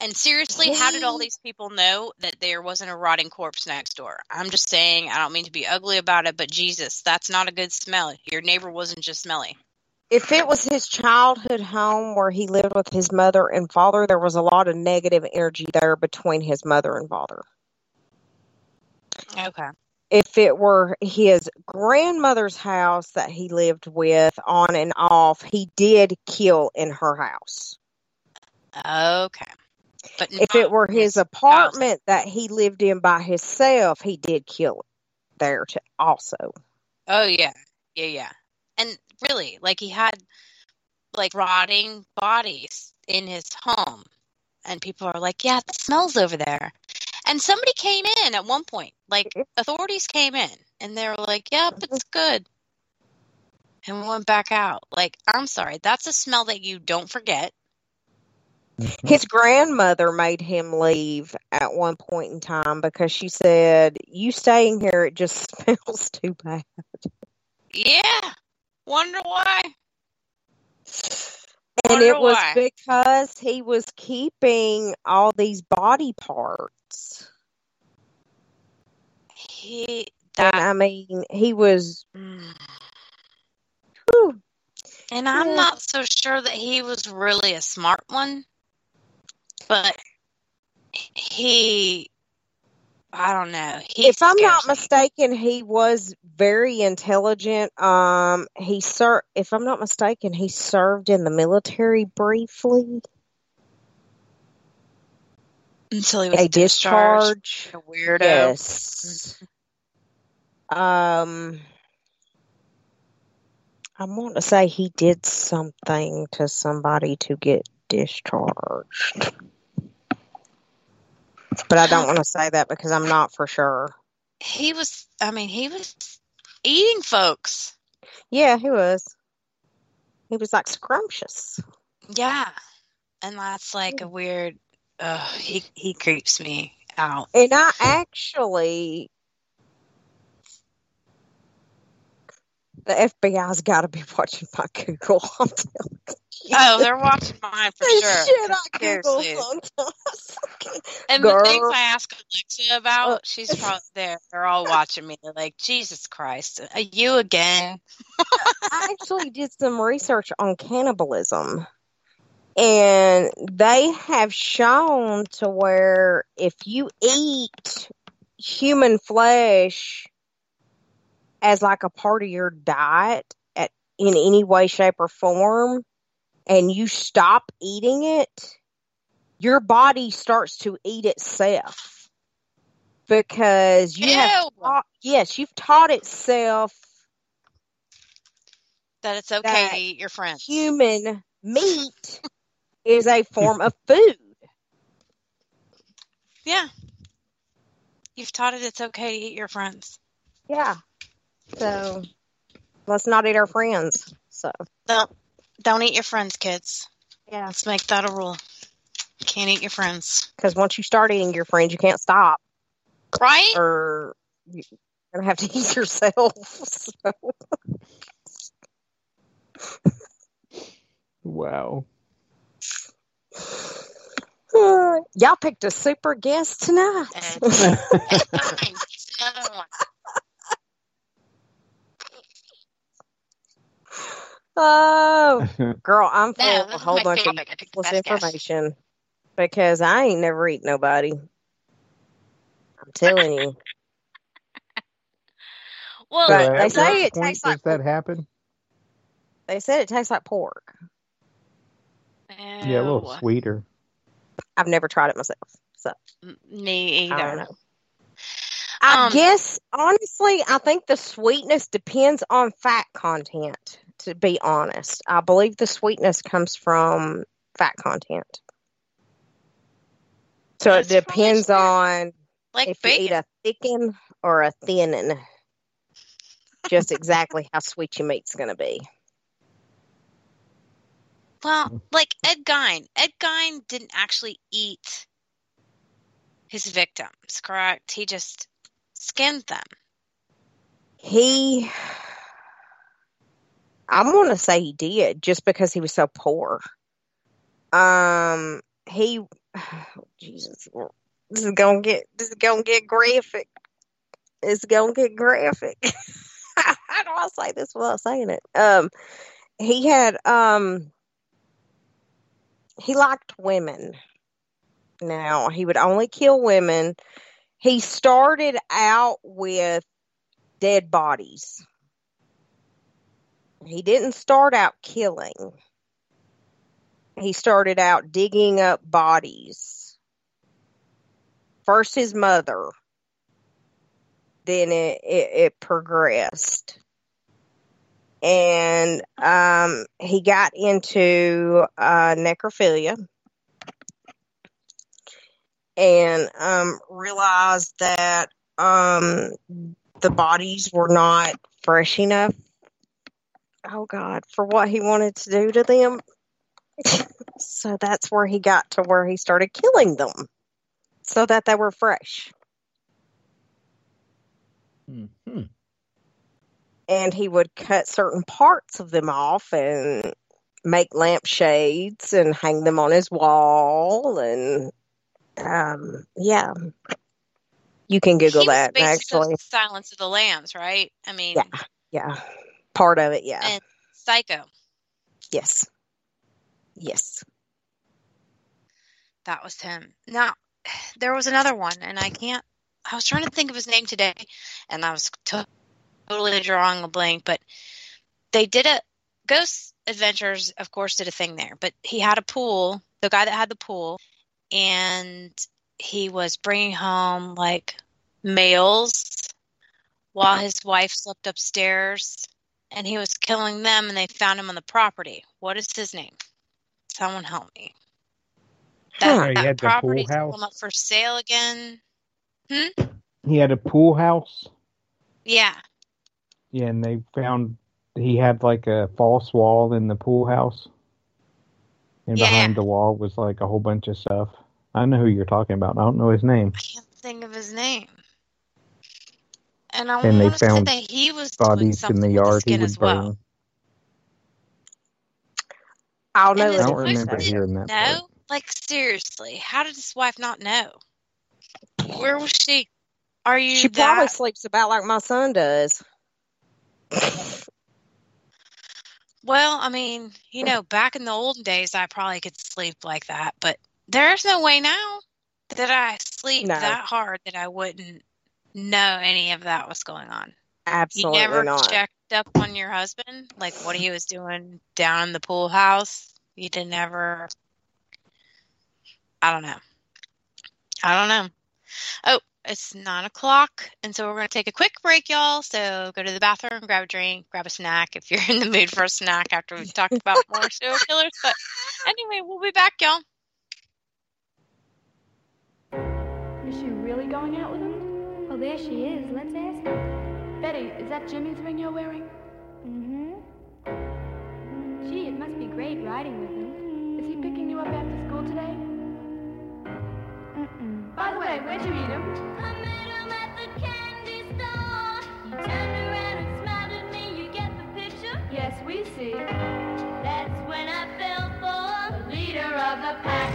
And seriously, how did all these people know that there wasn't a rotting corpse next door? I'm just saying, I don't mean to be ugly about it, but Jesus, that's not a good smell. Your neighbor wasn't just smelly. If it was his childhood home where he lived with his mother and father, there was a lot of negative energy there between his mother and father. Okay. If it were his grandmother's house that he lived with on and off, he did kill in her house. Okay. But If it were his apartment that he lived in by himself, he did kill it there too, also. Oh yeah, yeah, yeah. And really, like he had like rotting bodies in his home, and people are like, "Yeah, it smells over there." And somebody came in at one point, like authorities came in, and they were like, "Yep, mm-hmm. it's good," and went back out. Like, I'm sorry, that's a smell that you don't forget. His grandmother made him leave at one point in time because she said, "You staying here, it just *laughs* smells too bad." Yeah. Wonder why. And Wonder it was why. because he was keeping all these body parts. He and I mean, he was. *sighs* And I'm *sighs* Yeah. not so sure that he was really a smart one, but he, I don't know. He if I'm not me. mistaken, he was very intelligent. Um, he ser- if I'm not mistaken, he served in the military briefly. until he was A discharged. discharge. A weirdo. Yes. Um, I want to say he did something to somebody to get discharged. But I don't want to say that because I'm not for sure. He was. I mean, he was eating folks. Yeah, he was. He was like scrumptious. Yeah, and that's like a weird. Uh, he he creeps me out. And I actually, the FBI's got to be watching my Google. *laughs* I'm telling you. Oh, they're watching mine for The sure. shit I Google sometimes. *laughs* And the things I ask Alexa about, uh, she's probably there. They're all watching me. They're like, Jesus Christ, are you again? I actually did some research on cannibalism. And they have shown to where if you eat human flesh as like a part of your diet at in any way, shape, or form, and you stop eating it, your body starts to eat itself. Because you have taught, yes, you've taught itself That it's okay That to eat your friends. human meat *laughs* is a form of food. Yeah. You've taught it it's okay to eat your friends. Yeah. So let's not eat our friends. So Don't, don't eat your friends, kids. Yeah. Let's make that a rule. Can't eat your friends. because once you start eating your friends, you can't stop, Right? or you're gonna have to *laughs* eat yourself. So. Wow. *sighs* Y'all picked a super guest tonight. Another one. Oh, *laughs* girl, I'm full No, of a whole bunch of favorite. I picked the useless best guest. information because I ain't never eat nobody. I'm telling you. *laughs* Well, But So they say it point tastes like that happen? They said it tastes like pork. Yeah, a little sweeter. I've never tried it myself, so Me I don't either. know. I Um, guess honestly, I think the sweetness depends on fat content. To be honest, I believe the sweetness comes from fat content. So That's it depends on Like if you eat a thicken or a thinning. Just exactly how sweet your meat's going to be. Well, like Ed Gein. Ed Gein didn't actually eat his victims, correct? He just skinned them. He, I'm going to say he did just because he was so poor. Um, he, *sighs* Jesus, this is gonna get this is gonna get graphic. It's gonna get graphic. *laughs* How do I say this without saying it? Um, he had um, he liked women. Now he would only kill women. He started out with dead bodies. He didn't start out killing. He started out digging up bodies. First his mother. Then it, it, it progressed. And um, he got into uh, necrophilia and um, realized that um, the bodies were not fresh enough. Oh God, for what he wanted to do to them. *laughs* So that's where he got to where he started killing them so that they were fresh. Hmm. And he would cut certain parts of them off and make lampshades and hang them on his wall. And um, yeah, you can Google he was that the actually. of Silence of the Lambs, right? I mean, Yeah, yeah, part of it. Yeah, and Psycho. yes, yes. That was him. Now, there was another one, and I can't. I was trying to think of his name today, and I was to- totally drawing a blank. But they did a Ghost Adventures, of course, did a thing there. But he had a pool. The guy that had the pool, and he was bringing home like males while his wife slept upstairs, and he was killing them. And they found him on the property. What is his name? Someone help me. Huh, That, he that had the pool property's house? going up for sale again. Hmm? He had a pool house. Yeah. Yeah, and they found he had like a false wall in the pool house. And Yeah. behind the wall was like a whole bunch of stuff. I know who you're talking about. I don't know his name. I can't think of his name. And I And they want say found that he was bodies in the with yard he skin would as well. burn. I'll know I don't remember didn't hearing that. part. know? Like seriously, how did his wife not know? Where was she? Are you She that? probably sleeps about like my son does. Well, I mean, you know, back in the olden days, I probably could sleep like that, but there's no way now that I sleep No. that hard that I wouldn't know any of that was going on. Absolutely you never not. checked up on your husband, like what he was doing down in the pool house. You didn't ever. I don't know. I don't know. Oh, it's nine o'clock, and so we're going to take a quick break, y'all. So go to the bathroom, grab a drink, grab a snack if you're *laughs* in the mood for a snack after we've talked about more *laughs* serial killers. But anyway, we'll be back, y'all. Is she really going out with him? Well, there she is. Let's ask her. Betty, is that Jimmy's ring you're wearing? Mm-hmm. Gee, it must be great riding with him. Is he picking you up after school today? Mm-mm. By the way, where'd you meet him? I met him at the candy store. He turned around and smiled at me. You get the picture? Yes, we see. That's when I fell for the leader of the pack.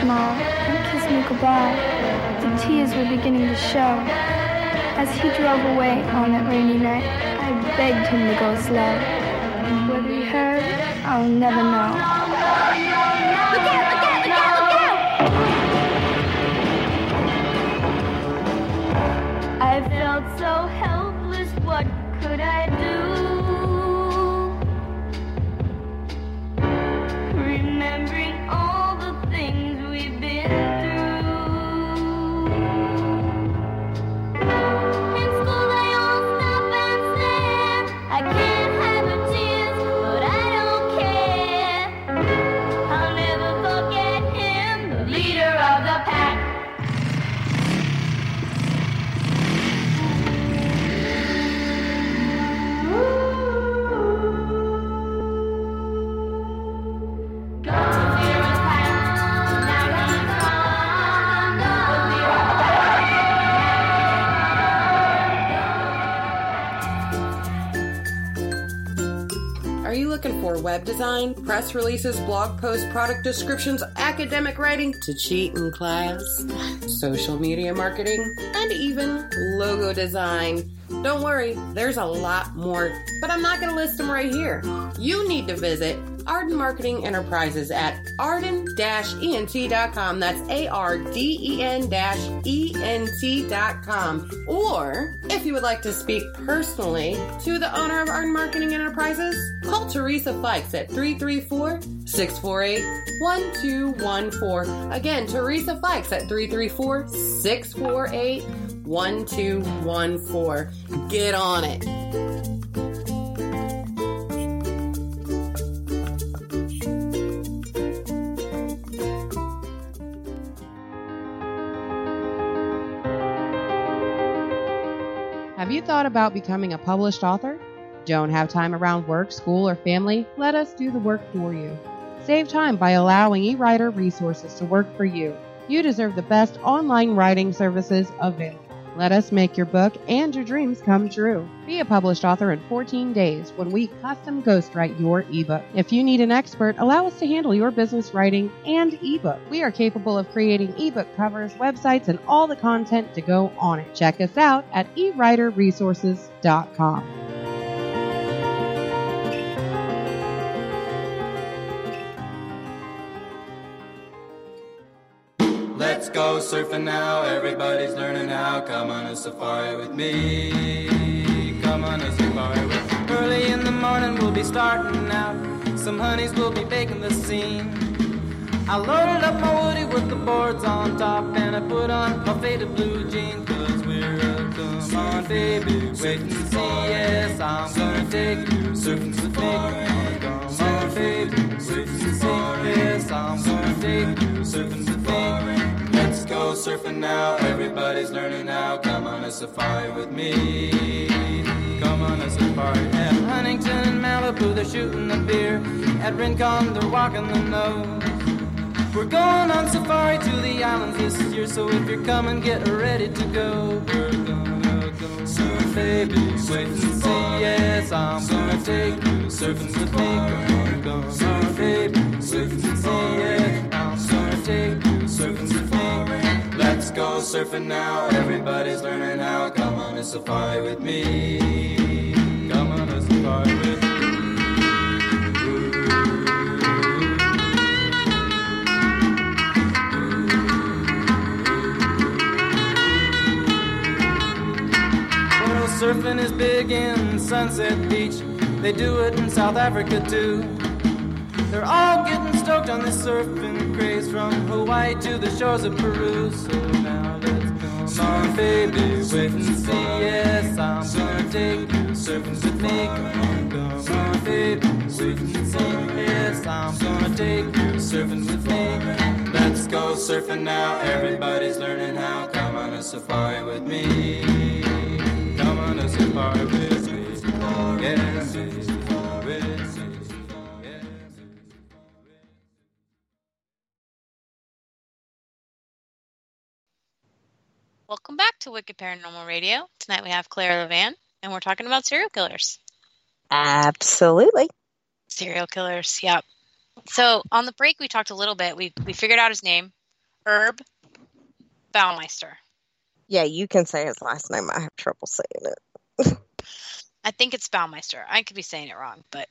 Smiled and kissed me goodbye. The tears were beginning to show. As he drove away on that rainy night, I begged him to go slow. Whether he heard, I'll never know. For web design, press releases, blog posts, product descriptions, academic writing to cheat in class, social media marketing, and even logo design? Don't worry, there's a lot more, but I'm not going to list them right here. You need to visit Arden Marketing Enterprises at arden-ent.com. That's A-R-D-E-N-E-N-T.com. Or if you would like to speak personally to the owner of Arden Marketing Enterprises, call Teresa Fikes at 334-648-1214. Again, Teresa Fikes at 334-648-1214. Get on it. Thought about becoming a published author? Don't have time around work, school, or family? Let us do the work for you. Save time by allowing eWriter resources to work for you. You deserve the best online writing services available. Let us make your book and your dreams come true. Be a published author in 14 days when we custom ghostwrite your ebook. If you need an expert, allow us to handle your business writing and ebook. We are capable of creating ebook covers, websites, and all the content to go on it. Check us out at ewriterresources.com. Let's go surfing now. Everybody's learning how. Come on a safari with me. Come on a safari with me. Early in the morning we'll be starting out. Some honeys will be baking the scene. I loaded up my woody with the boards on top and I put on my faded blue jeans. Cause we're a come on baby, wait and see. Yes, I'm gonna take you surfing me. Come on baby, wait and see. Yes, I'm gonna take you surfing. Let's go surfing now. Everybody's learning now. Come on a safari with me. Come on a safari. At Huntington and Malibu, they're shooting the beer. At Rincon, they're walking the nose. We're going on safari to the islands this year, so if you're coming, get ready to go. We're gonna go surf, baby. Wait and see. Yes, I'm gonna take you surfing with me. Surf, baby. Wait and see. Yes, I'm gonna take you surfing with me. Go surfing now. Everybody's learning how. Come on a safari with me. Come on a safari with me. Surfing is big in Sunset Beach. They do it in South Africa too. They're all getting stoked on this surfing craze from Hawaii to the shores of Peru. So on, baby, wait and see. Yes, I'm gonna take you surfing with me. Come on, come on, baby, wait and see. Yes, I'm gonna take you surfing with me. Let's go surfing now. Everybody's learning how. Come on a safari with me. Come on a safari with me. Yes, with Welcome back to Wicked Paranormal Radio. Tonight we have Clara Levan, and we're talking about serial killers. Absolutely. Serial killers, yep. So on the break, we talked a little bit. We we figured out his name, Herb Baumeister. Yeah, you can say his last name. I have trouble saying it. I think it's Baumeister. I could be saying it wrong, but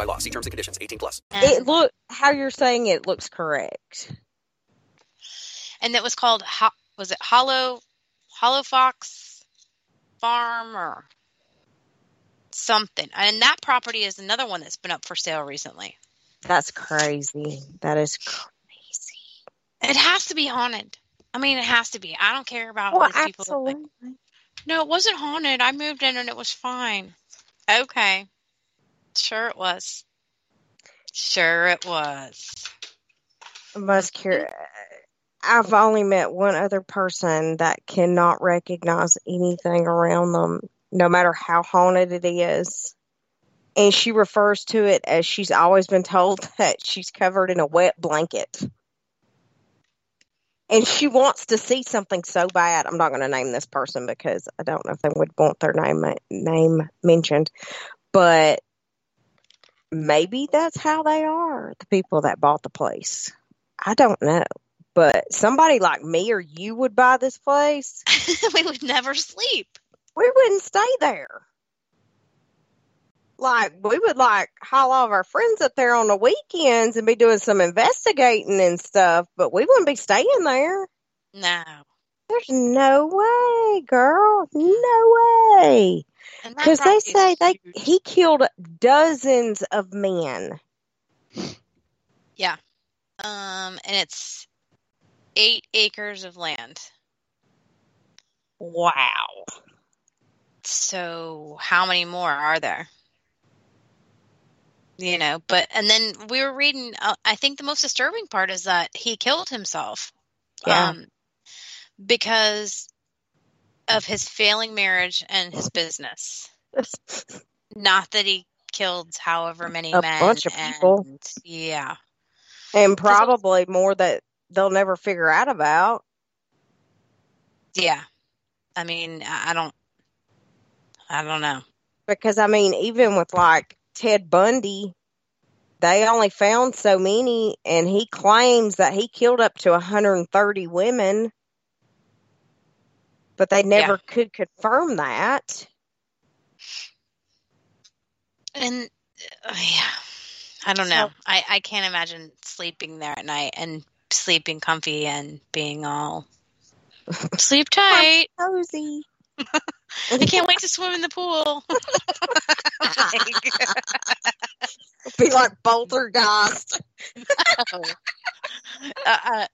by law. See terms and conditions. 18 plus. It look how you're saying it looks correct. and that was called was it Hollow Hollow Fox Farm or something. And that property is another one that's been up for sale recently. That's crazy. That is crazy. It has to be haunted. I mean, it has to be. I don't care about Well, what people think. absolutely. No, it wasn't haunted. I moved in and it was fine. Okay. Sure it was. Sure it was. Most cur- I've only met one other person that cannot recognize anything around them, no matter how haunted it is. And she refers to it as she's always been told *laughs* that she's covered in a wet blanket. And she wants to see something so bad. I'm not going to name this person because I don't know if they would want their name name mentioned, but maybe that's how they are. The people that bought the place. I don't know, but somebody like me or you would buy this place. *laughs* we would never sleep. We wouldn't stay there. Like we would like haul all of our friends up there on the weekends and be doing some investigating and stuff, but we wouldn't be staying there. No. There's no way, girl. No way. Because they say they he killed dozens of men. Yeah. Um, and it's eight acres of land. Wow. So how many more are there? You know, but and then we were reading. Uh, I think the most disturbing part is that he killed himself, Yeah. um, because of his failing marriage and his business. *laughs* Not that he killed however many A men. bunch of people. and- yeah. And probably more that they'll never figure out about. Yeah. I mean, I don't. I don't know. Because I mean, even with like Ted Bundy, they only found so many, and he claims that he killed up to 130 women, but they never could confirm that. And uh, yeah, I don't know. I I can't imagine sleeping there at night and sleeping comfy and being all *laughs* sleep tight, cozy. *laughs* I can't wait to swim in the pool. *laughs* Be like Poltergeist. no. Uh, uh,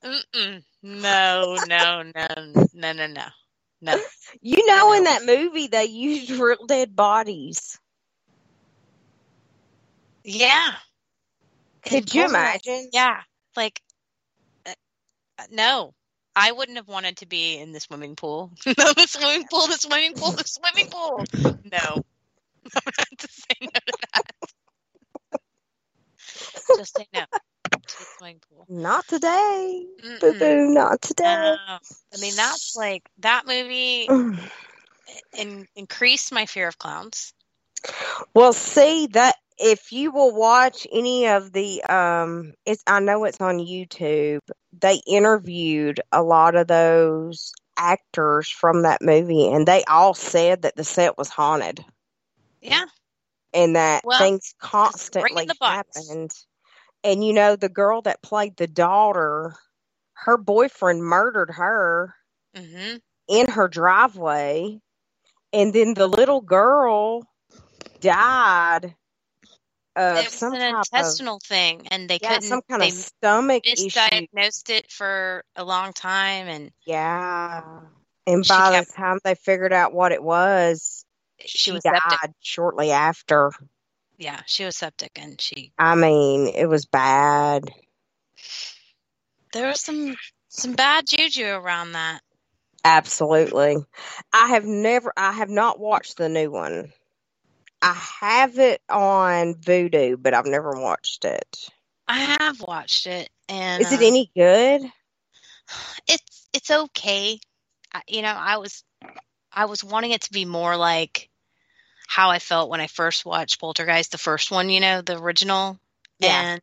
no, no, no, no, no, no, no. *laughs* You know, in that movie, they used *laughs* real dead bodies. Yeah. Could you imagine? Yeah. Like, uh, uh, no. I wouldn't have wanted to be in the swimming pool. *laughs* no, the swimming pool, the swimming pool, the swimming pool. No. I'm gonna to say no to that. Just say no to the swimming pool. Not today. Boo boo, not today. I mean, that's like, that movie *sighs* in, increased my fear of clowns. Well, see that if you will watch any of the um it's I know it's on YouTube. They interviewed a lot of those actors from that movie and they all said that the set was haunted Yeah. and that Well, things constantly happened. And you know the girl that played the daughter, her boyfriend murdered her Mm-hmm. in her driveway and then the little girl died of it was some an type of intestinal thing, and they yeah, couldn't. some kind they of stomach issue. misdiagnosed it for a long time, and Yeah. And by kept- the time they figured out what it was, she, was died septic. shortly after. Yeah, she was septic, and she I mean, it was bad. there was some some bad juju around that. Absolutely. I have never I have not watched the new one. I have it on Vudu, but I've never watched it. I have watched it, and Is it uh, any good? It's it's okay. I, you know, I was I was wanting it to be more like how I felt when I first watched Poltergeist, the first one. You know, the original, Yeah. and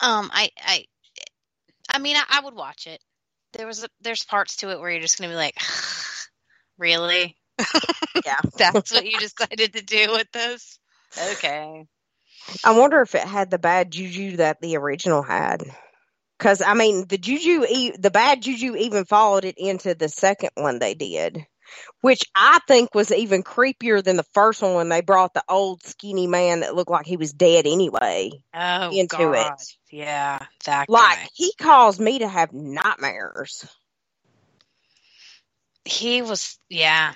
Um, I, I, I mean, I, I would watch it. There was, a, there's parts to it where you're just gonna be like, *sighs* really? *laughs* Yeah, That's what you decided to do with this? Okay. I wonder if it had the bad juju that the original had. Because I mean, the juju, e- the bad juju, even followed it into the second one they did, which I think was even creepier than the first one when they brought the old skinny man that looked like he was dead anyway Oh into God. it. Yeah, that Like guy. he caused me to have nightmares. He was, yeah,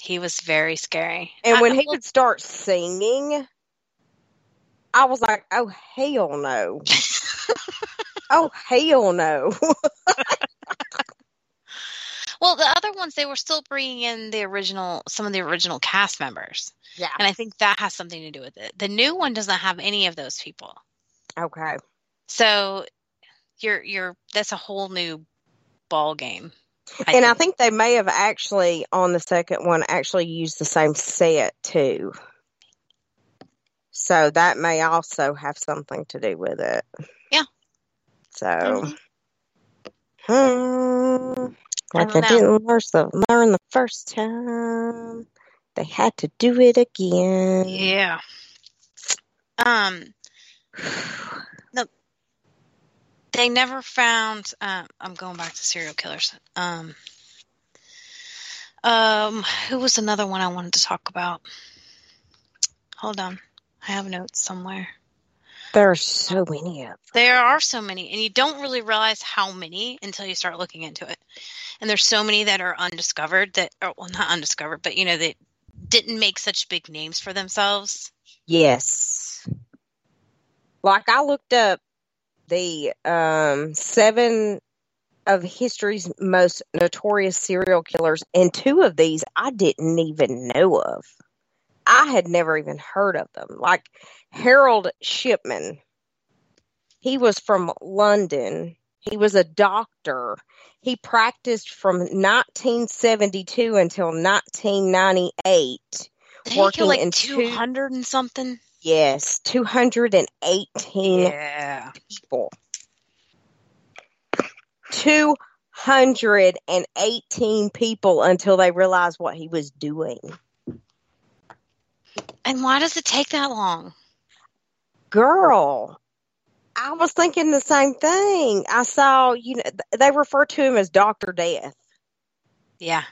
he was very scary. And I- when he would start singing, I was like, "Oh hell no! *laughs* oh hell no!" *laughs* Well, the other ones they were still bringing in the original, some of the original cast members, yeah. and I think that has something to do with it. The new one doesn't have any of those people, Okay. so you're you're that's a whole new ball game. and I think they may have actually on the second one actually used the same set too. So that may also have something to do with it. Yeah. So hmm, like don't I, didn't learn the, learn the first time. They had to do it again. Yeah. Um. No. They never found. Um, I'm going back to serial killers. Um. Um. Who was another one I wanted to talk about? Hold on. I have notes somewhere. There are so many of them. There are so many, and you don't really realize how many until you start looking into it. And there's so many that are undiscovered that, or, well, not undiscovered, but you know that didn't make such big names for themselves. Yes. Like I looked up the um seven of history's most notorious serial killers and two of these I didn't even know of. I had never even heard of them. Like Harold Shipman. He was from London. He was a doctor. He practiced from 1972 until 1998 Did working like in two two hundred and something? Yes, 218 Yeah. people. 218 people until they realized what he was doing. And why does it take that long? Girl, I was thinking the same thing. I saw, you know, they refer to him as Dr. Death. Yeah.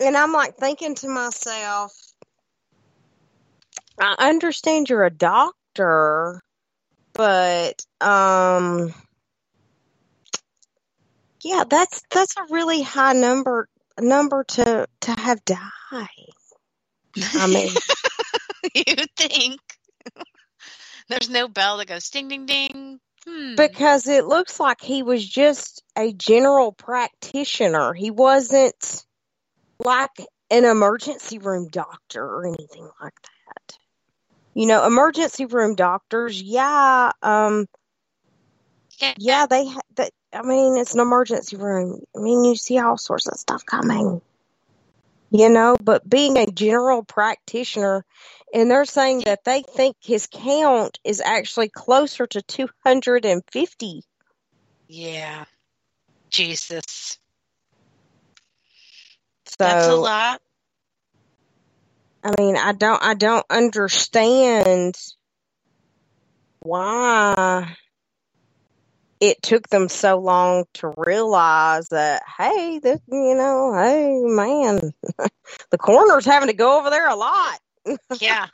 And I'm like thinking to myself, I understand you're a doctor, but um yeah, that's that's a really high number number to to have died. I mean, *laughs* you think *laughs* there's no bell that goes ding ding ding? Hmm. because it looks like he was just a general practitioner. He wasn't like an emergency room doctor or anything like that. You know, emergency room doctors, yeah, um yeah, they ha- that I mean, it's an emergency room. I mean, you see all sorts of stuff coming. You know, but being a general practitioner and they're saying that they think his count is actually closer to 250. Yeah. Jesus. So That's a lot. I mean, I don't, I don't understand why it took them so long to realize that, hey, this, you know, hey, man, *laughs* the coroner's having to go over there a lot. Yeah.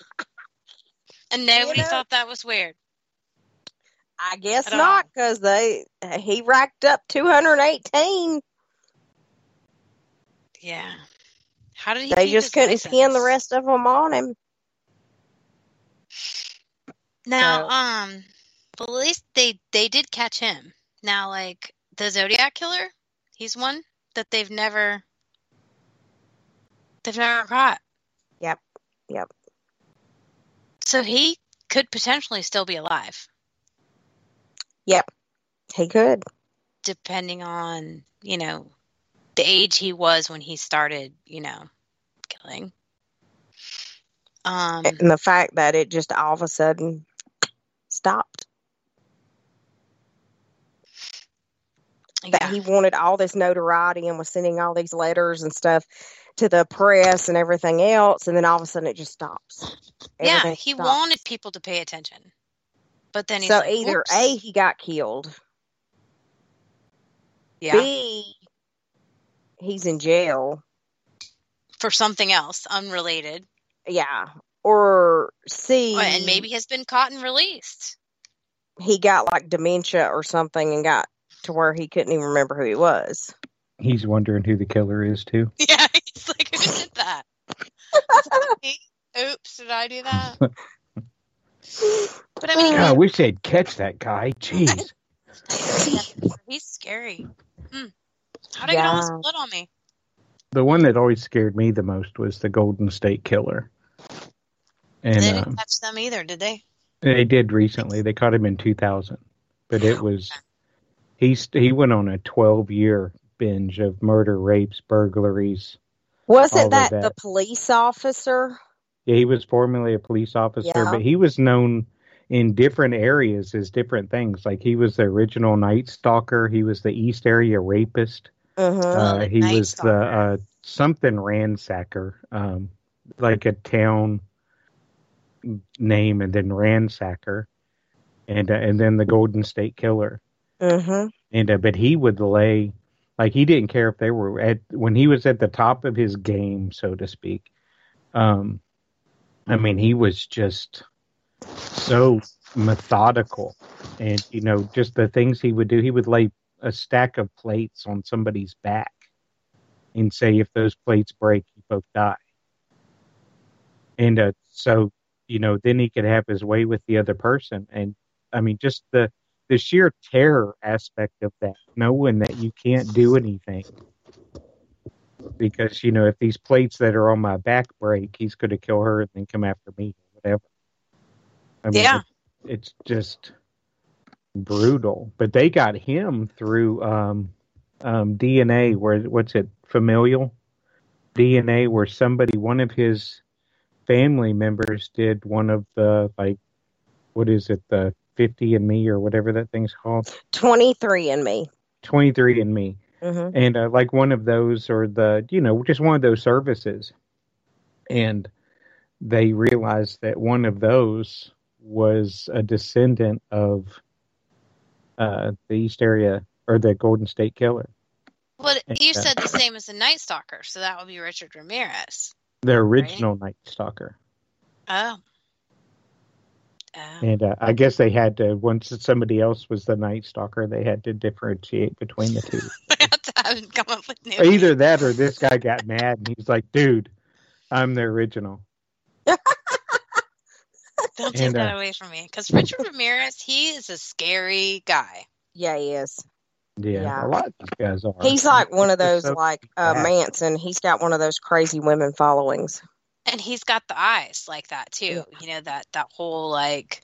And *laughs* nobody know? thought that was weird. I guess At not, because they he racked up 218. Yeah. How did he They just couldn't license? the rest of them on him. Now, So- um, but at least they they did catch him. Now, like the Zodiac killer, he's one that they've never they've never caught. Yep, yep. So he could potentially still be alive, Yep, he could. depending on you know the age he was when he started, you know, killing. Um, And the fact that it just all of a sudden stopped. That he wanted all this notoriety and was sending all these letters and stuff to the press and everything else, and then all of a sudden it just stops. yeah, he stops. wanted people to pay attention, but then he's so like, either. A, he got killed. yeah, B, he's in jail. for something else unrelated, Yeah. Or C, and maybe has been caught and released. he got like dementia or something and got to where he couldn't even remember who he was. He's wondering who the killer is too. *laughs* Yeah, he's like, who did that? *laughs* Oops, did I do that? *laughs* But I mean, God, I wish they'd catch that guy. Jeez. he's scary. Hmm. How'd I get all this blood on me? The one that always scared me the most was the Golden State Killer. And they didn't um, catch them either, did they? they did recently. They caught him in 2000, but it was he's he went on a 12 year binge of murder, rapes, burglaries. Wasn't that, that. the police officer? Yeah, he was formerly a police officer, Yeah. but he was known in different areas as different things. Like he was the original Night Stalker. He was the East Area Rapist. Uh-huh. Uh, he Night was the uh, something ransacker, um, like a town name, and then ransacker, and uh, and then the Golden State Killer. Mm-hmm. And uh, but he would lay like he didn't care if they were at when he was at the top of his game, so to speak. Um, I mean, he was just so methodical, and you know, just the things he would do. He would lay a stack of plates on somebody's back and say, if those plates break, you both die. And uh, so, you know, then he could have his way with the other person. And I mean, just the the sheer terror aspect of that, knowing that you can't do anything. Because, you know, if these plates that are on my back break, he's going to kill her and then come after me, whatever. I mean, Yeah. it- it's just brutal. But they got him through um, um, DNA, where, what's it, familial DNA, where somebody, one of his family members did one of the, like, what is it, the 50 and me or whatever that thing's called? 23 and me. 23 and me. Mm-hmm. And uh, like one of those or the, you know, just one of those services. And they realized that one of those was a descendant of uh, the East Area or the Golden State Killer. Well, you Yeah. said the same as the Night Stalker, so that would be Richard Ramirez. The original Night Stalker. Oh, And uh, I guess they had to, once somebody else was the Night Stalker, they had to differentiate between the two. *laughs* I haven't come up with new. Either that or this guy got mad and he's like, dude, I'm the original. *laughs* Don't take and, that uh, away from me, because Richard Ramirez, he is a scary guy. Yeah, he is. Yeah, Yeah. a lot of these guys are. He's like one of those, so like uh. Manson. He's got one of those crazy women followings. And he's got the eyes like that too you know that that whole like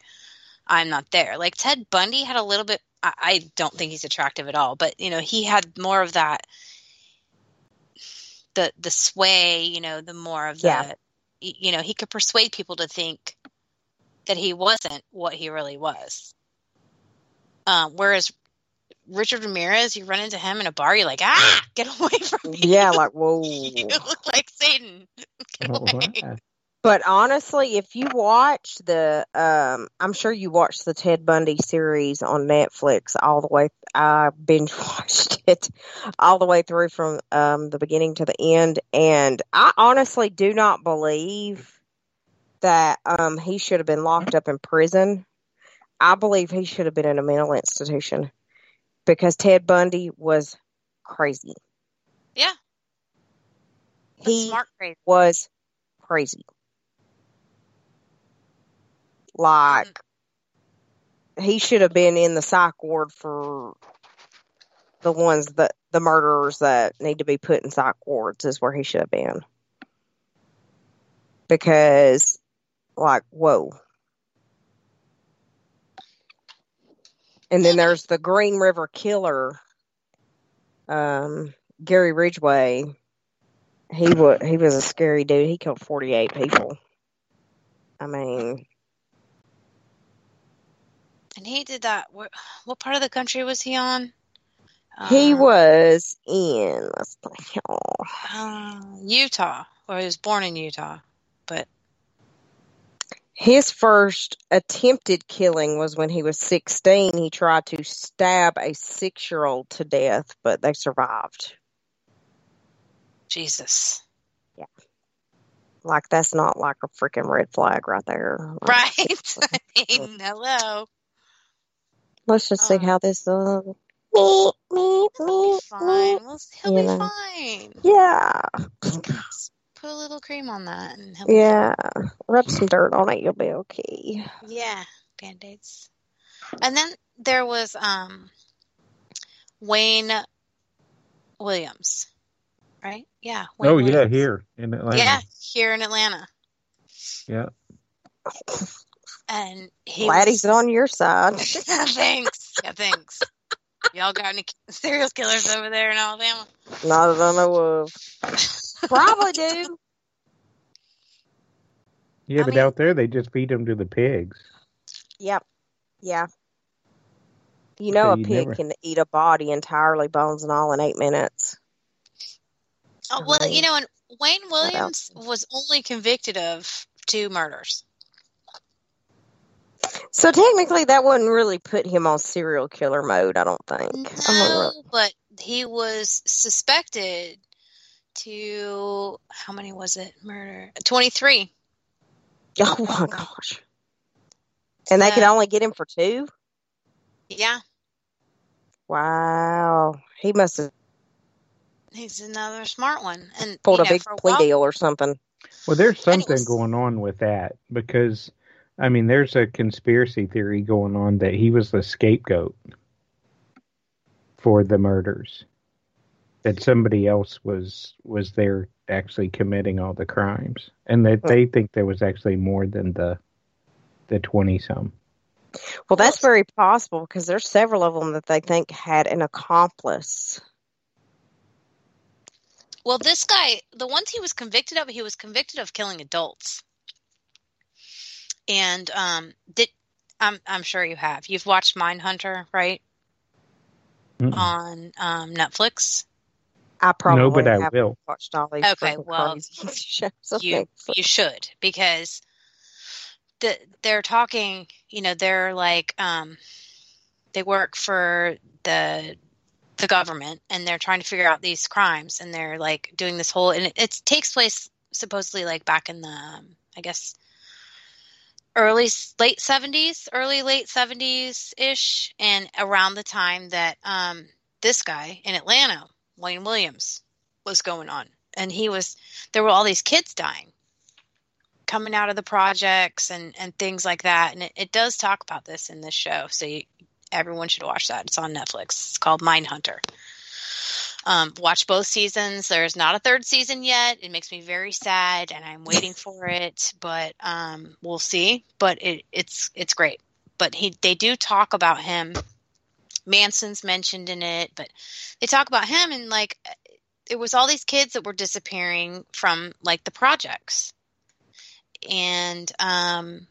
i'm not there. Like ted bundy had a little bit I, I don't think he's attractive at all but you know he had more of that the the sway you know the more of Yeah. y- you know he could persuade people to think that he wasn't what he really was. Um whereas richard ramirez you run into him in a bar you're like ah *laughs* get away from me Yeah, like *laughs* whoa. you look like satan *laughs* get away. But honestly, if you watch the, um, I'm sure you watched the Ted Bundy series on Netflix all the way. I binge watched it all the way through from um, the beginning to the end, and I honestly do not believe that um, he should have been locked up in prison. I believe he should have been in a mental institution because Ted Bundy was crazy. yeah He crazy was crazy. Like he should have been in the psych ward for the ones that the murderers that need to be put in psych wards is where he should have been. Because like whoa. And then there's the Green River Killer, um, Gary Ridgway. He was he was a scary dude. He killed forty eight people. I mean, And he did that. What, what part of the country was he on? He Um, was in let's see, oh, uh, Utah, or he was born in Utah, but his first attempted killing was when he was 16. He tried to stab a six year old to death, but they survived. Jesus. Yeah. Like, that's not like a freaking red flag right there. *laughs* Right. *laughs* I mean, hello. Let's just see how this uh, me, me, me, Fine. me. He'll be know. fine. Yeah. Just put a little cream on that and he'll be Yeah. Rub some dirt on it, you'll be okay. Yeah, band-aids. And then there was um Wayne Williams, right? Yeah. Wayne Oh yeah, here in Atlanta. Yeah, here in Atlanta. Yeah. And he Glad was, he's on your side. yeah, *laughs* thanks. Yeah, thanks. Y'all got any serial killers over there in Alabama? Not that I know of. Probably do. Yeah, I but mean- out there they just feed them to the pigs. Yep. Yeah. You know, So a you pig never- can eat a body entirely, bones and all, in eight minutes. Oh, well, you know, and Wayne Williams was only convicted of two murders. So technically, that wouldn't really put him on serial killer mode. I don't think. I don't No, really- but he was suspected to how many was it? Murder twenty three. *laughs* Oh my gosh! And they could only get him for two. Yeah, Wow, he must have he's another smart one. And pulled a know, big a plea while- deal or something. Well, there's something was- going on with that because, I mean, there's a conspiracy theory going on that he was the scapegoat for the murders. That somebody else was was there actually committing all the crimes, and that they think there was actually more than the the twenty some. Well, that's very possible because there's several of them that they think had an accomplice. Well, this guy, the ones he was convicted of, he was convicted of killing adults. And um, did I'm I'm sure you have. You've watched Mindhunter, right? On um, Netflix. I probably No, but I haven't will. watched all these Okay, well, crazy *laughs* shows. on you Netflix. you should because the, they're talking you know they're like um they work for the the government and they're trying to figure out these crimes and they're like doing this whole and it, it takes place supposedly like back in the um, i guess early late 70s early late 70s ish and around the time that um this guy in atlanta wayne williams was going on. And he was there were all these kids dying coming out of the projects and and things like that. And it, it does talk about this in this show. So you, everyone should watch that. It's on netflix. It's called mindhunter. Um, watch both seasons. There's not a third season yet. It makes me very sad and i'm waiting *laughs* for it but um, we'll see. But it, it's it's great. But he they do talk about him manson's mentioned in it but they talk about him and like it was all these kids that were disappearing from like the projects and um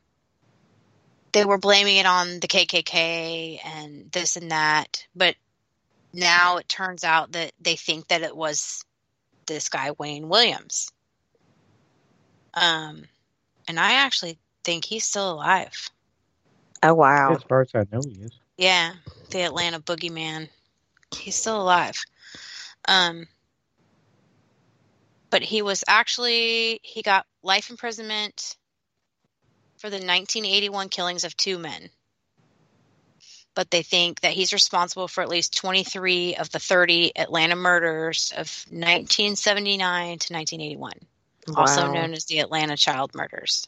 they were blaming it on the KKK and this and that but now it turns out that they think that it was this guy Wayne Williams um and I actually think he's still alive Oh wow! As far as I know, he is. Yeah, the Atlanta boogeyman. He's still alive. Um, but he was actually he got life imprisonment for the 1981 killings of two men. But they think that he's responsible for at least 23 of the 30 Atlanta murders of 1979 to 1981, also known as the Atlanta child murders.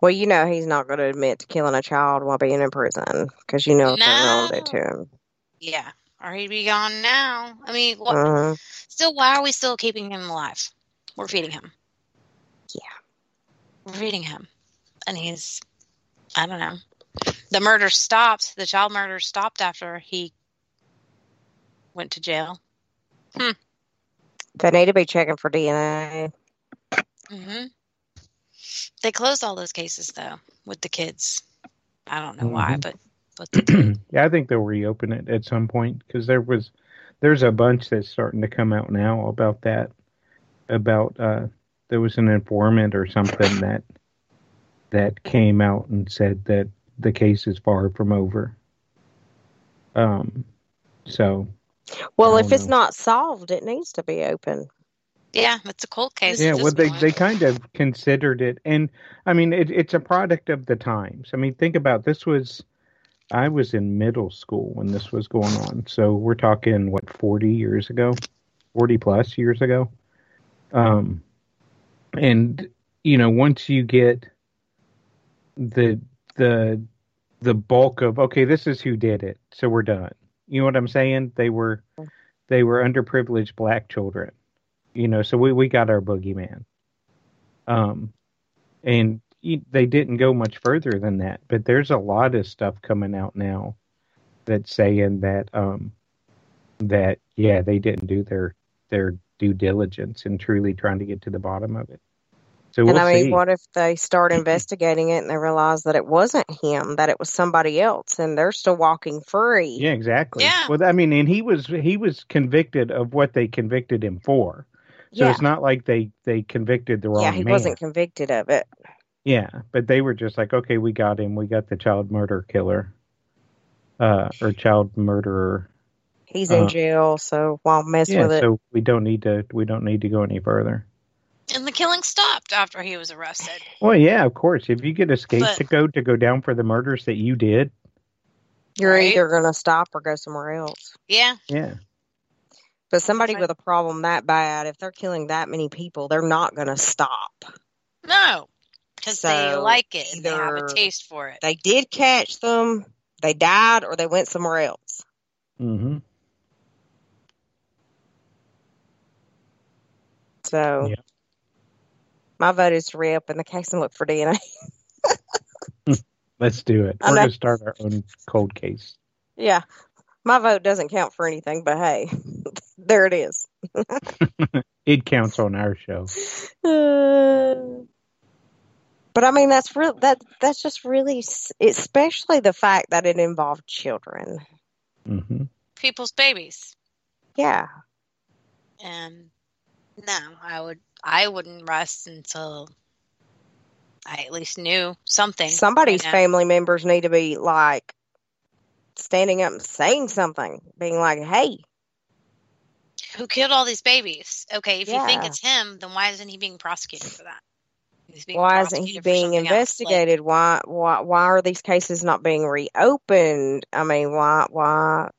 Well, you know he's not going to admit to killing a child while being in prison because you know what they're going to do to him. Yeah, or he'd be gone now. I mean, what, Uh-huh. still, why are we still keeping him alive? We're feeding him. Yeah. We're feeding him. And he's, I don't know. The murder stopped. The child murder stopped after he went to jail. Hmm. They need to be checking for DNA. hmm They closed all those cases, though, with the kids. I don't know why, Mhm. but *clears throat* yeah, I think they'll reopen it at some point because there was there's a bunch that's starting to come out now about that. About uh, there was an informant or something that that came out and said that the case is far from over. Um, so Well, if don't it's not solved, it needs to be open. Yeah, it's a cold case. yeah, well, they point. they kind of considered it, and I mean, it, it's a product of the times. I mean, think about this was, I was in middle school when this was going on, so we're talking what forty years ago, forty plus years ago, um, and you know, once you get the the the bulk of okay, this is who did it, so we're done. You know what I'm saying? They were they were underprivileged black children you know so we, we got our boogeyman. Um and y- they didn't go much further than that but there's a lot of stuff coming out now that's saying that um that yeah they didn't do their their due diligence in truly trying to get to the bottom of it. So we'll and I mean, see. what if they start investigating it and they realize that it wasn't him, that it was somebody else, and they're still walking free? yeah exactly. Yeah. well i mean and he was he was convicted of what they convicted him for so Yeah. it's not like they they convicted the wrong yeah, he man wasn't convicted of it. Yeah, but they were just like, okay, we got him. We got the child murder killer, uh, or child murderer. He's in Uh, jail, so why mess Yeah, with it? so we don't need to. We don't need to go any further. And the killing stopped after he was arrested. Well, yeah, of course. If you get a But- scapegoat to go down for the murders that you did, You're either going to stop or go somewhere else. Yeah. yeah, But somebody with a problem that bad, if they're killing that many people, they're not going to stop. No, because they like it and they have a taste for it. They did catch them, they died, or they went somewhere else. mm-hmm. So Yeah. my vote is to reopen the case and look for DNA. *laughs* let's do it. I We're gonna start our own cold case. yeah. My vote doesn't count for anything, but hey, there it is. *laughs* It counts on our show. Uh, *sighs* but I mean, that's real. That that's just really, especially the fact that it involved children. Mm-hmm. People's babies. Yeah, And no, I would I wouldn't rest until I at least knew something. somebody's you know? family members need to be like standing up and saying something, being like, "Hey, Who killed all these babies? Okay, if you think it's him, then why isn't he being prosecuted for that? Why isn't he being else. Like, investigated? Why, why, why are these cases not being reopened? I mean, why, why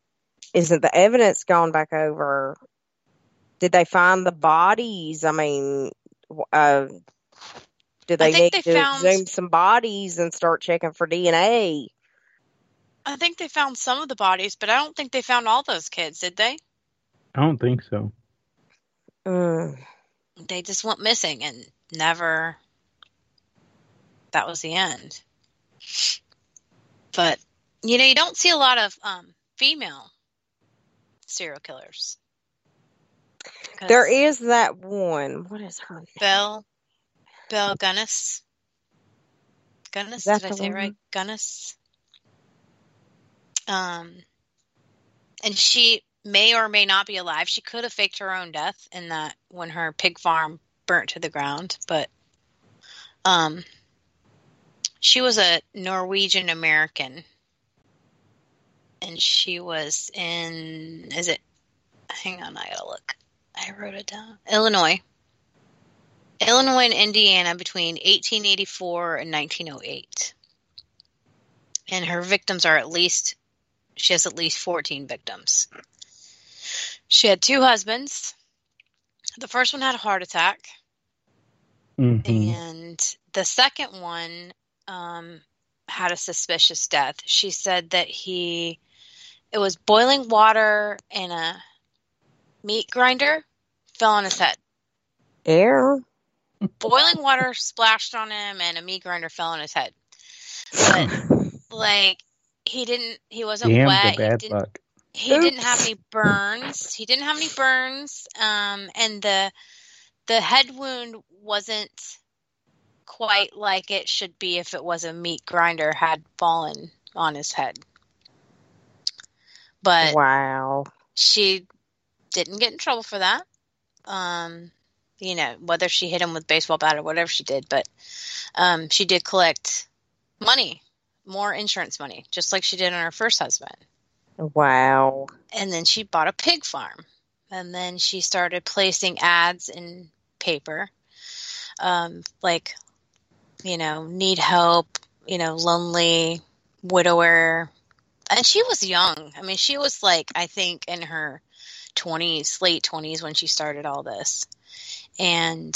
isn't the evidence gone back over? Did they find the bodies? I mean, uh, did they need they to found- exhume some bodies and start checking for DNA? I think they found some of the bodies, but I don't think they found all those kids, did they? I don't think so. Mm. They just went missing and never. That was the end. But you know, you don't see a lot of um, female serial killers. There is that one. What is her name? Bell. Belle Gunness. Gunness, did I say one? right? Gunness. Um, and she may or may not be alive. She could have faked her own death in that when her pig farm burnt to the ground, but um, she was a Norwegian American, and she was in. Is it? Hang on, I gotta look. I wrote it down. Illinois. Illinois and Indiana between 1884 and 1908. And her victims are at least, she has at least 14 victims. She had two husbands. The first one had a heart attack, Mm-hmm. and the second one um, had a suspicious death. She said that he, it was boiling water in a meat grinder, fell on his head. Air. boiling water *laughs* splashed on him and a meat grinder fell on his head. But *laughs* like he didn't he wasn't Damn wet. the He bad didn't luck. He didn't have any burns. He didn't have any burns. Um and the the head wound wasn't quite like it should be if it was a meat grinder had fallen on his head. But wow. she didn't get in trouble for that. Um, you know, whether she hit him with baseball bat or whatever she did, but um, she did collect money, more insurance money, just like she did on her first husband. Wow. And then she bought a pig farm. And then she started placing ads in paper, um, like, you know, need help, you know, lonely, widower. And she was young. I mean, she was like, I think, in her 20s, late 20s when she started all this. And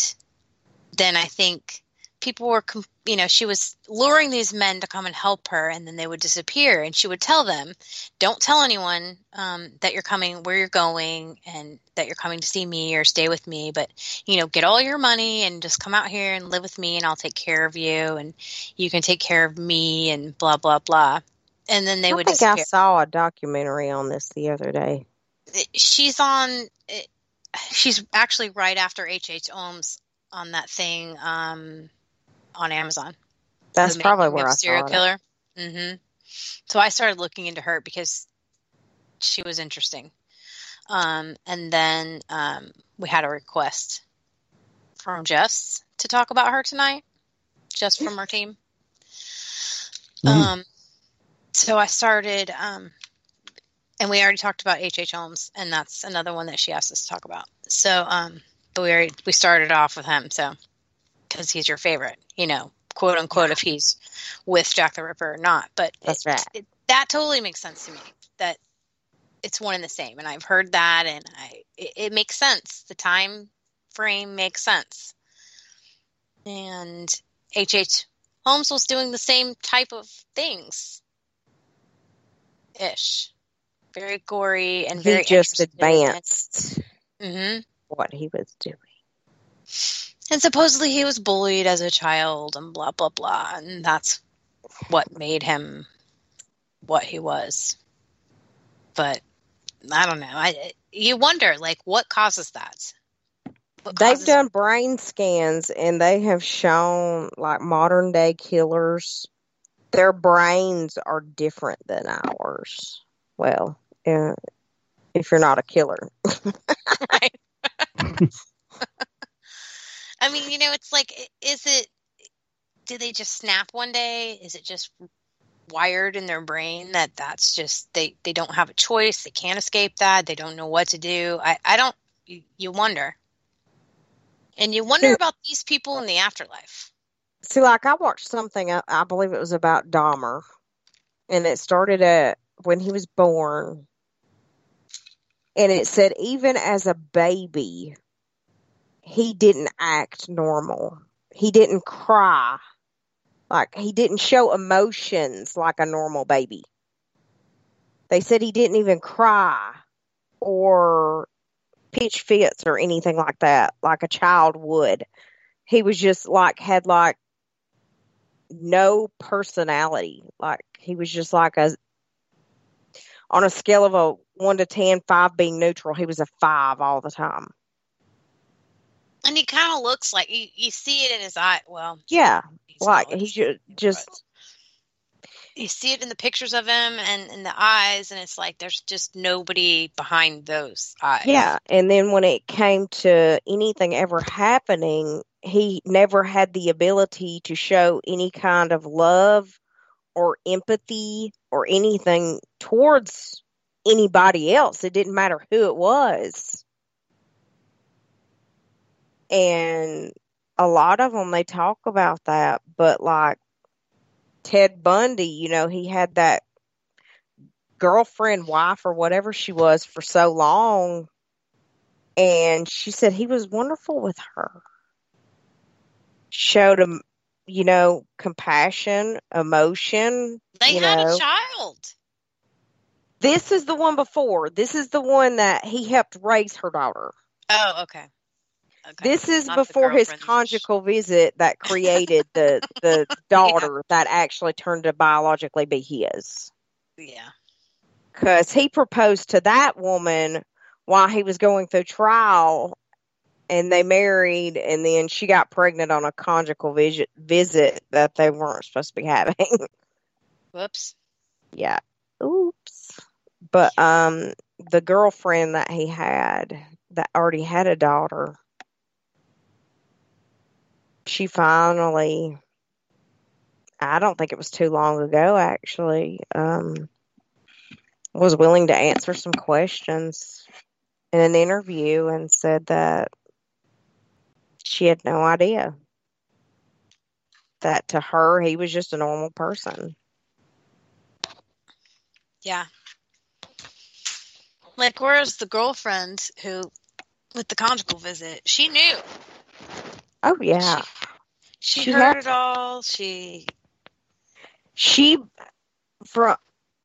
then I think people were, you know, she was luring these men to come and help her, and then they would disappear. And she would tell them, "Don't tell anyone um, that you're coming, where you're going, and that you're coming to see me or stay with me. But you know, get all your money and just come out here and live with me, and I'll take care of you, and you can take care of me, and blah blah blah." And then they I would think disappear I saw a documentary on this the other day. she's on she's actually right after H.H. Holmes on that thing um, on Amazon. That's The probably Making where of I serial saw it. killer. hmm So I started looking into her because she was interesting. Um, and then um, we had a request from Jess to talk about her tonight, just from our team. Um, so I started, um, and we already talked about H.H. Holmes, and that's another one that she asked us to talk about. So, um, but we already we started off with him, so because he's your favorite, you know, quote unquote, if he's with Jack the Ripper or not. But That's it- right. it- that totally makes sense to me. That it's one and the same, and I've heard that, and I it, it makes sense. The time frame makes sense, and H.H. Holmes was doing the same type of things, ish. Very gory and very he just advanced hmm what he was doing. And supposedly he was bullied as a child and blah blah blah, and that's what made him what he was. But I don't know. I you wonder like what causes that. What They've causes- done brain scans and they have shown like modern day killers, their brains are different than ours. Well, uh, if you're not a killer. *laughs* *laughs* I mean, you know, it's like, is it? Do they just snap one day? Is it just wired in their brain that that's just they they don't have a choice? They can't escape that. They don't know what to do. I I don't. You, you wonder, and you wonder about these people in the afterlife. See, like I watched something, I, I believe it was about Dahmer, and it started at when he was born. And it said, even as a baby, he didn't act normal. He didn't cry. Like, he didn't show emotions like a normal baby. They said he didn't even cry or pitch fits or anything like that, like a child would. He was just like, had like no personality. Like he was just like a on a scale of a one to ten, five being neutral, he was a five all the time. And he kind of looks like you, you see it in his eye. Well, Yeah, like he ju- just you see it in the pictures of him and in the eyes, and it's like there's just nobody behind those eyes. yeah. And then when it came to anything ever happening, he never had the ability to show any kind of love or empathy or anything towards anybody else. It didn't matter who it was. And a lot of them, they talk about that, but like Ted Bundy, you know, he had that girlfriend, wife, or whatever she was for so long. And she said he was wonderful with her. Showed him, you know, compassion, emotion. They had know. a child. This is the one before. This is the one that he helped raise her daughter. Oh, okay. This is Not before his conjugal visit that created the the *laughs* daughter that actually turned to biologically be his. Yeah. Because he proposed to that woman while he was going through trial, and they married, and then she got pregnant on a conjugal visit visit that they weren't supposed to be having. *laughs* Whoops. yeah. Oops. But um, the girlfriend that he had that already had a daughter, she finally, I don't think it was too long ago actually, um, was willing to answer some questions in an interview and said that she had no idea that to her he was just a normal person. Yeah. Like, where's the girlfriend who, with the conjugal visit, she knew. Oh yeah. She, She heard had- it all. She, she from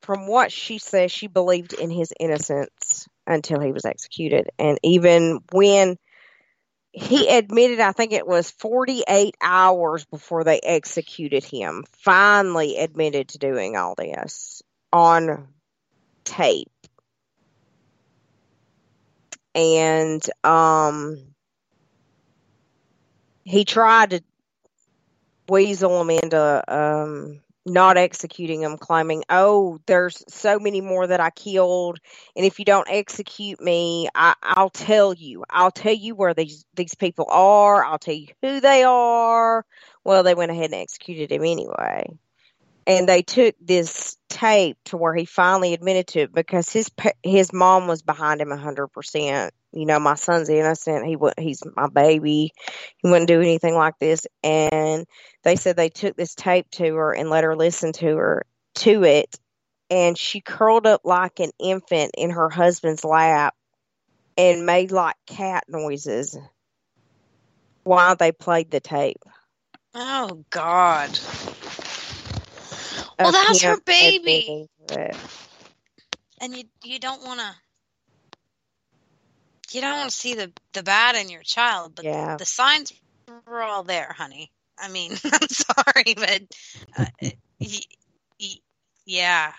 from what she says she believed in his innocence until he was executed and even when he admitted i think it was 48 hours before they executed him finally admitted to doing all this on tape and um he tried to weasel him into um not executing him, claiming, "Oh, there's so many more that I killed, and if you don't execute me, I, I'll tell you. I'll tell you where these these people are. I'll tell you who they are." Well, they went ahead and executed him anyway, and they took this tape to where he finally admitted to it because his his mom was behind him a hundred percent. You know, my son's innocent. He he's my baby. He wouldn't do anything like this, and they said they took this tape to her and let her listen to her to it and she curled up like an infant in her husband's lap and made like cat noises while they played the tape. oh God. Well, that's her baby, admitting to it. and you you don't want to. You don't want to see the the bad in your child, but Yeah. the signs were all there, honey. I mean, *laughs* I'm sorry, but uh, y- y- yeah,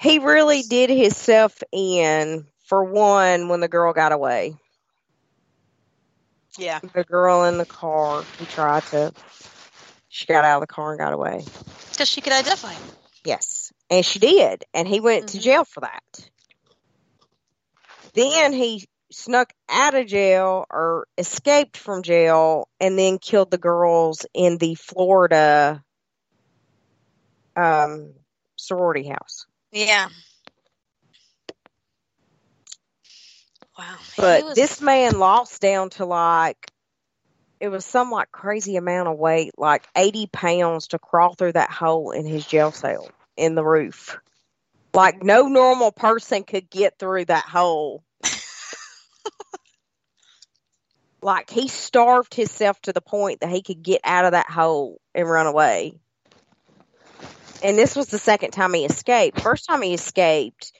He really did himself in for one when the girl got away. yeah. The girl in the car, he tried to she got out of the car and got away. Because she could identify him. Yes. And she did. And he went to jail for that. Then he snuck out of jail or escaped from jail and then killed the girls in the Florida um, sorority house. Yeah. Wow. But was- this man lost down to like it was some like crazy amount of weight, like eighty pounds to crawl through that hole in his jail cell in the roof. Like no normal person could get through that hole. *laughs* like he starved himself to the point that he could get out of that hole and run away. And this was the second time he escaped. First time he escaped,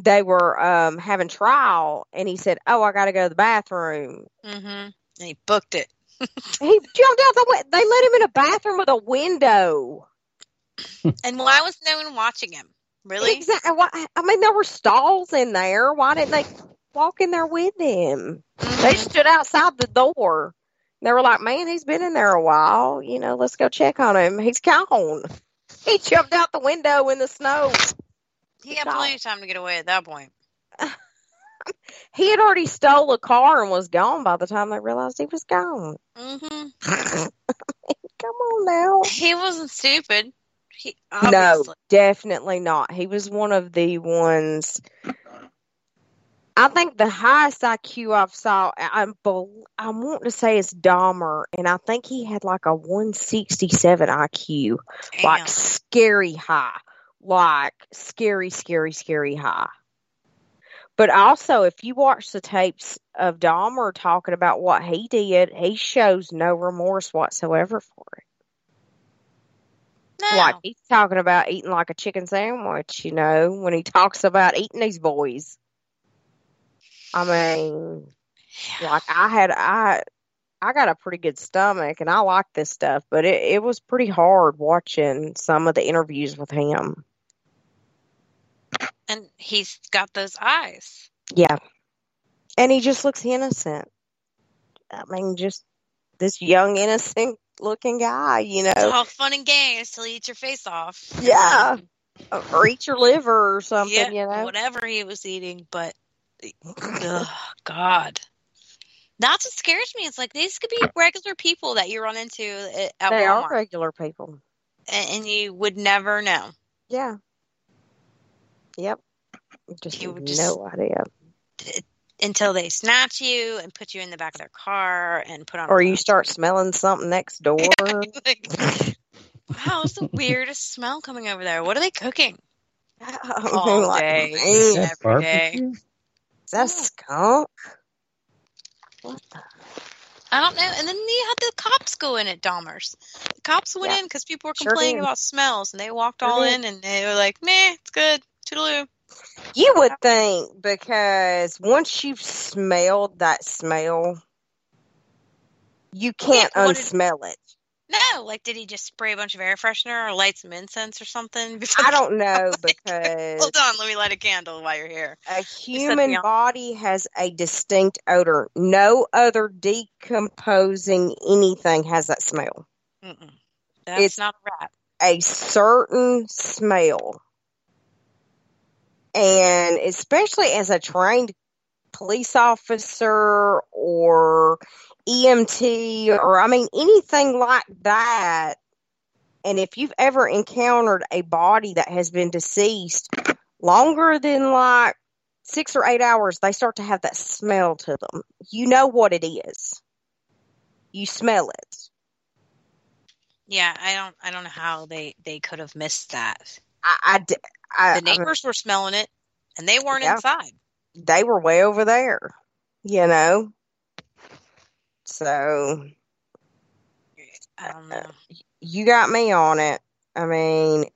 they were um having trial and he said, "Oh, I got to go to the bathroom." Mhm. And he booked it. He jumped out the way. They let him in a bathroom with a window. And why was no one watching him? Really? Exactly. Why, I mean, there were stalls in there. Why didn't they walk in there with him? Mm-hmm. They stood outside the door. They were like, "Man, he's been in there a while. You know, let's go check on him. He's gone." *laughs* He jumped out the window in the snow. He had plenty of time to get away at that point. *laughs* He had already stole a car and was gone by the time they realized he was gone. hmm *laughs* Come on now. He wasn't stupid. He No, definitely not. He was one of the ones. I think the highest IQ I've saw, I'm I want to say it's Dahmer, and I think he had like a 167 IQ, like scary high, like scary, scary, scary high. But also, if you watch the tapes of Dahmer talking about what he did, he shows no remorse whatsoever for it. Like he's talking about eating like a chicken sandwich, you know, when he *laughs* talks about eating these boys. I mean, like I had I I got a pretty good stomach and I like this stuff, but it, it was pretty hard watching some of the interviews with him. And he's got those eyes. Yeah. And he just looks innocent. I mean, just this young, innocent looking guy, you know. It's all fun and games till he eats your face off. Yeah. or eat your liver or something, yeah, you know. whatever he was eating, but ugh, God. That's what scares me. It's like these could be regular people that you run into at, at They Walmart, are regular people. and, and you would never know. Yeah. Yep. Just You have would just- no idea. until they snatch you and put you in the back of their car and put on. Or you start smelling something next door. *laughs* Wow, it's the weirdest smell coming over there. What are they cooking? I *laughs* All mean, like, day, man, every day. Is that a skunk? I don't know. And then you had the cops go in at Dahmer's. The cops went Yeah. in because people were complaining did. about smells, and they walked Sure all did. in, and they were like, "Nah, it's good, toodaloo." You would think because once you've smelled that smell, you can't did- unsmell it. No, like, did he just spray a bunch of air freshener or light some incense or something? *laughs* I don't know because Hold on, let me light a candle while you're here. a human body has a distinct odor. No other decomposing anything has that smell. Mm-mm. That's It's- not a rat. a certain smell. And especially as a trained police officer or EMT or I mean anything like that. And if you've ever encountered a body that has been deceased longer than like six or eight hours, they start to have that smell to them. You know what it is. You smell it. Yeah, I don't. I don't know how they they could have missed that. I, I, I- The I- neighbors were smelling it, and they weren't Yeah. inside. they were way over there, you know. So I don't uh, know. you got me on it. I mean,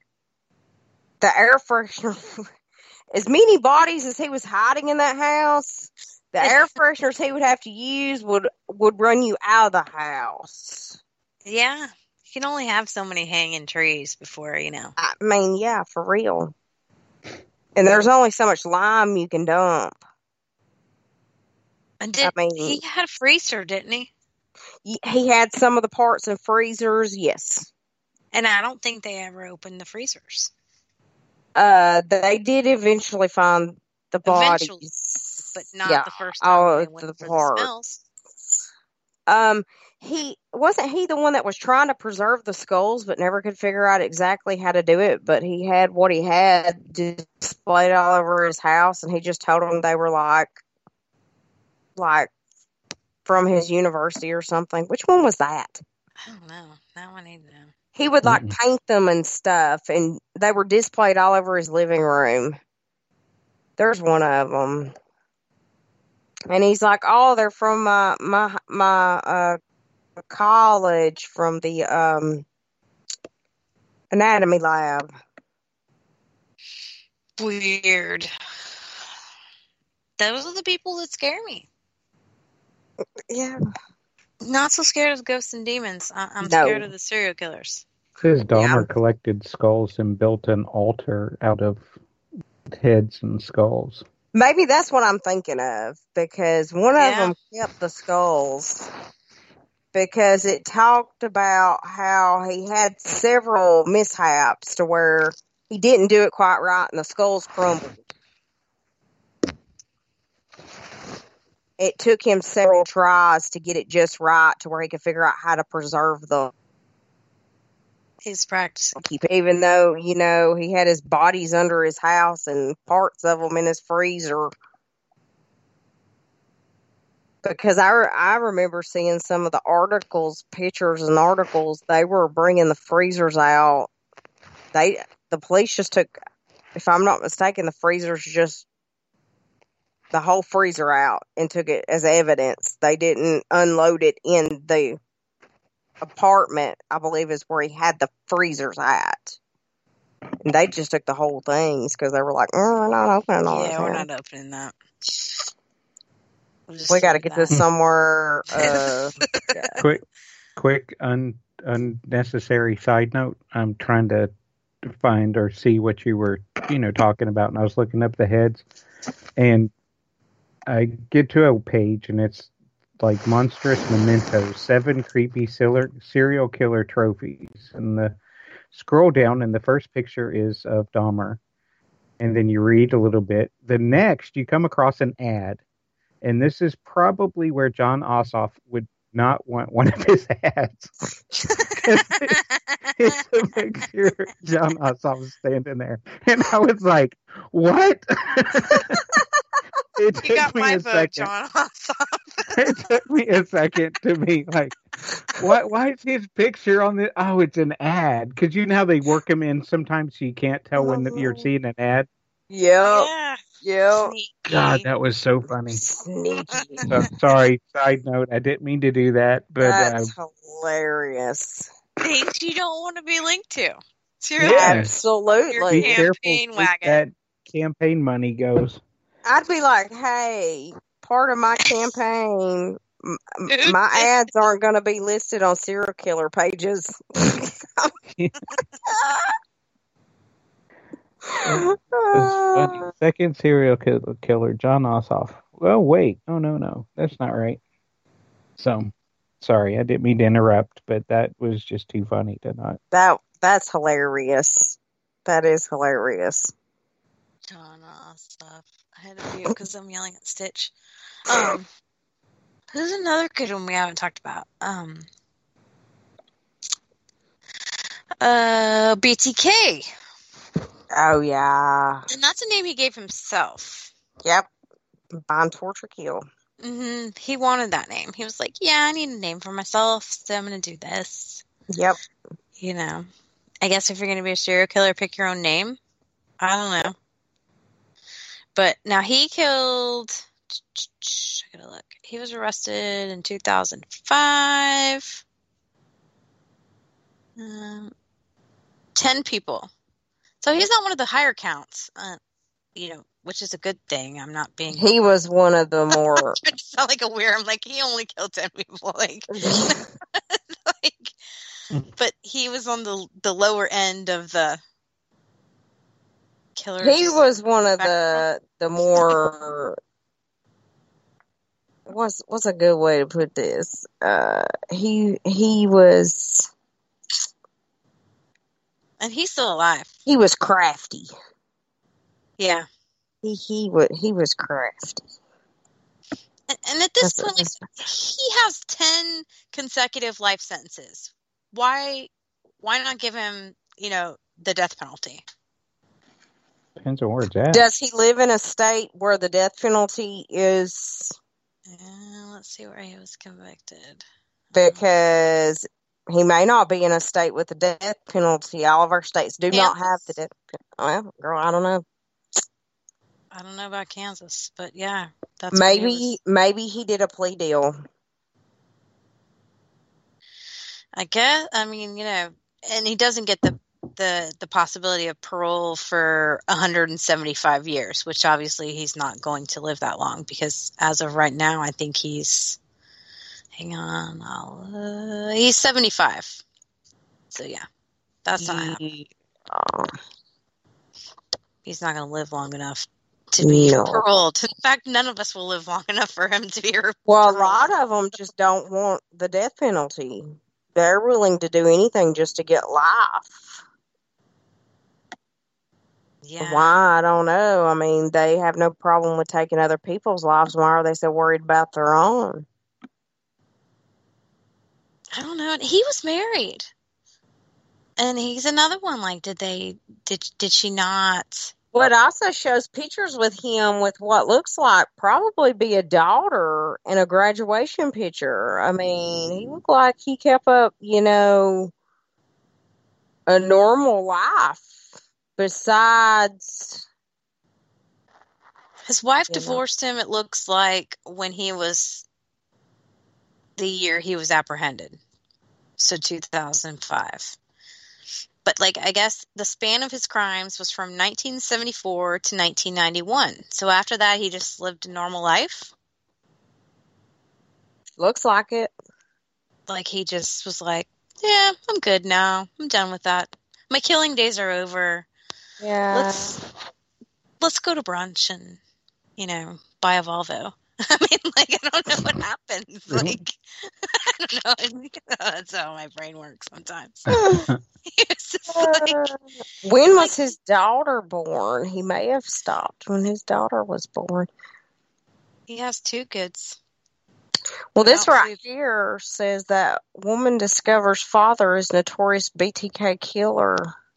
the air freshener, *laughs* as many bodies as he was hiding in that house, the air fresheners he would have to use would would run you out of the house. Yeah, you can only have so many hanging trees before you know. I mean, yeah, for real. And there's only so much lime you can dump. And did I mean- he had a freezer, didn't he? He had some of the parts in freezers, yes. And I don't think they ever opened the freezers. Uh, they did eventually find the bodies, Eventually, but not yeah, the first time went the parts. the smells. Um, he wasn't he the one that was trying to preserve the skulls, but never could figure out exactly how to do it. But he had what he had displayed all over his house, and he just told them they were like, like from his university or something. Which one was that? I don't know. Now I need to know. He would like paint them and stuff, and they were displayed all over his living room. There's one of them, and he's like, "Oh, they're from my my my uh college from the um anatomy lab." Weird. Those are the people that scare me. Yeah. Not so scared of ghosts and demons. I- I'm No. scared of the serial killers. Says Dahmer collected skulls and built an altar out of heads and skulls. Maybe that's what I'm thinking of because one of Yeah. them kept the skulls because it talked about how he had several mishaps to where he didn't do it quite right and the skulls crumbled. It took him several tries to get it just right to where he could figure out how to preserve the his practice. Even though, you know, he had his bodies under his house and parts of them in his freezer. Because I, I remember seeing some of the articles, pictures and articles, they were bringing the freezers out. They, the police just took, if I'm not mistaken, the freezers just, the whole freezer out and took it as evidence. They didn't unload it in the apartment, I believe is where he had the freezers at. And they just took the whole things because they were like, "Mm, we're not opening all Yeah, this. we're here. not opening that. We'll just We got to get that. this *laughs* somewhere. Uh, *laughs* quick, quick, un, unnecessary side note. I'm trying to find or see what you were, you know, talking about, and I was looking up the heads, and I get to a page, and it's like monstrous mementos, seven creepy serial serial killer trophies, and the scroll down, and the first picture is of Dahmer, and then you read a little bit. The next, you come across an ad, and this is probably where Jon Ossoff would not want one of his ads. it's a picture of Jon Ossoff standing there, and I was like, "What?" it You got took me my a vote, second. Jon Ossoff. it took me a second to be like, why, why is his picture on the? Oh, it's an ad. Because you know how they work them in. Sometimes you can't tell when you're oh. seeing an ad. Yep. Yeah. Yep. God, that was so funny. Sneaky. So, sorry. Side note: I didn't mean to do that, but uh, That's hilarious. Things you don't want to be linked to. Seriously. Yeah. Absolutely. be careful campaign wagon. that campaign money goes. I'd be like, hey, part of my campaign, m- m- my *laughs* ads aren't going to be listed on serial killer pages. *laughs* *laughs* It was funny. *laughs* Second serial kill- killer, Jon Ossoff. Well, wait. Oh no, no, that's not right. So, sorry, I didn't mean to interrupt, but that was just too funny to not. that that's hilarious. That is hilarious. Jon Ossoff. I had to mute because I'm yelling at Stitch. Um, who's another good one we haven't talked about? Um, uh, BTK, Oh yeah. and that's a name he gave himself. Yep. Bind, torture, kill. hmm He wanted that name. He was like, "Yeah, I need a name for myself, so I'm gonna do this." Yep. You know, I guess if you're gonna be a serial killer, pick your own name. I don't know. But now he killed. I gotta look. He was arrested in 2005. Um, ten people. So he's not one of the higher counts. Uh, you know, which is a good thing. I'm not being. He was one of the *laughs* more. I sound like a weird. I'm like he only killed ten people. Like, *laughs* *laughs* like, but he was on the the lower end of the killers. he was one of the the more. What's what's a good way to put this? Uh, he he was and he's still alive. he was crafty. Yeah, He he was he was crafty. and, and at this That's- point, like, he has ten consecutive life sentences. Why why not give him you know the death penalty? Depends on where it's at. Does he live in a state where the death penalty is Uh, let's see where he was convicted. because he may not be in a state with the death penalty. All of our states do not have the death. penalty. Well, girl, I don't know. I don't know about Kansas, but yeah, that's where he maybe maybe he did a plea deal. I guess. I mean, you know, and he doesn't get the the the possibility of parole for 175 years, which obviously he's not going to live that long because as of right now, I think he's. Hang on, I'll, uh, he's 75. So yeah, that's not happening. He's not going to live long enough to be No. paroled. In fact, none of us will live long enough for him to be. re- Well, a lot of them just don't want the death penalty. They're willing to do anything just to get life. Yeah. Why? I don't know. I mean, they have no problem with taking other people's lives. Why are they so worried about their own? I don't know. He was married, and he's another one. Like, did they? Did did she not? Well, it also shows pictures with him with what looks like probably be a daughter in a graduation picture. I mean, he looked like he kept up, you know, a normal life besides. His wife You know. divorced him. It looks like when he was the year he was apprehended, so two thousand five. But like, I guess the span of his crimes was from 1974 to 1991. So after that, he just lived a normal life. Looks like it. Like he just was like, "Yeah, I'm good now. I'm done with that. My killing days are over. Yeah. Let's let's go to brunch and you know buy a Volvo." *laughs* I mean, like I don't know what *laughs* happens. Like *laughs* I don't know. That's how my brain works sometimes. when was his daughter born? He may have stopped when his daughter was born. He has two kids. Well, this Wow. right here says that woman discovers father is notorious BTK killer.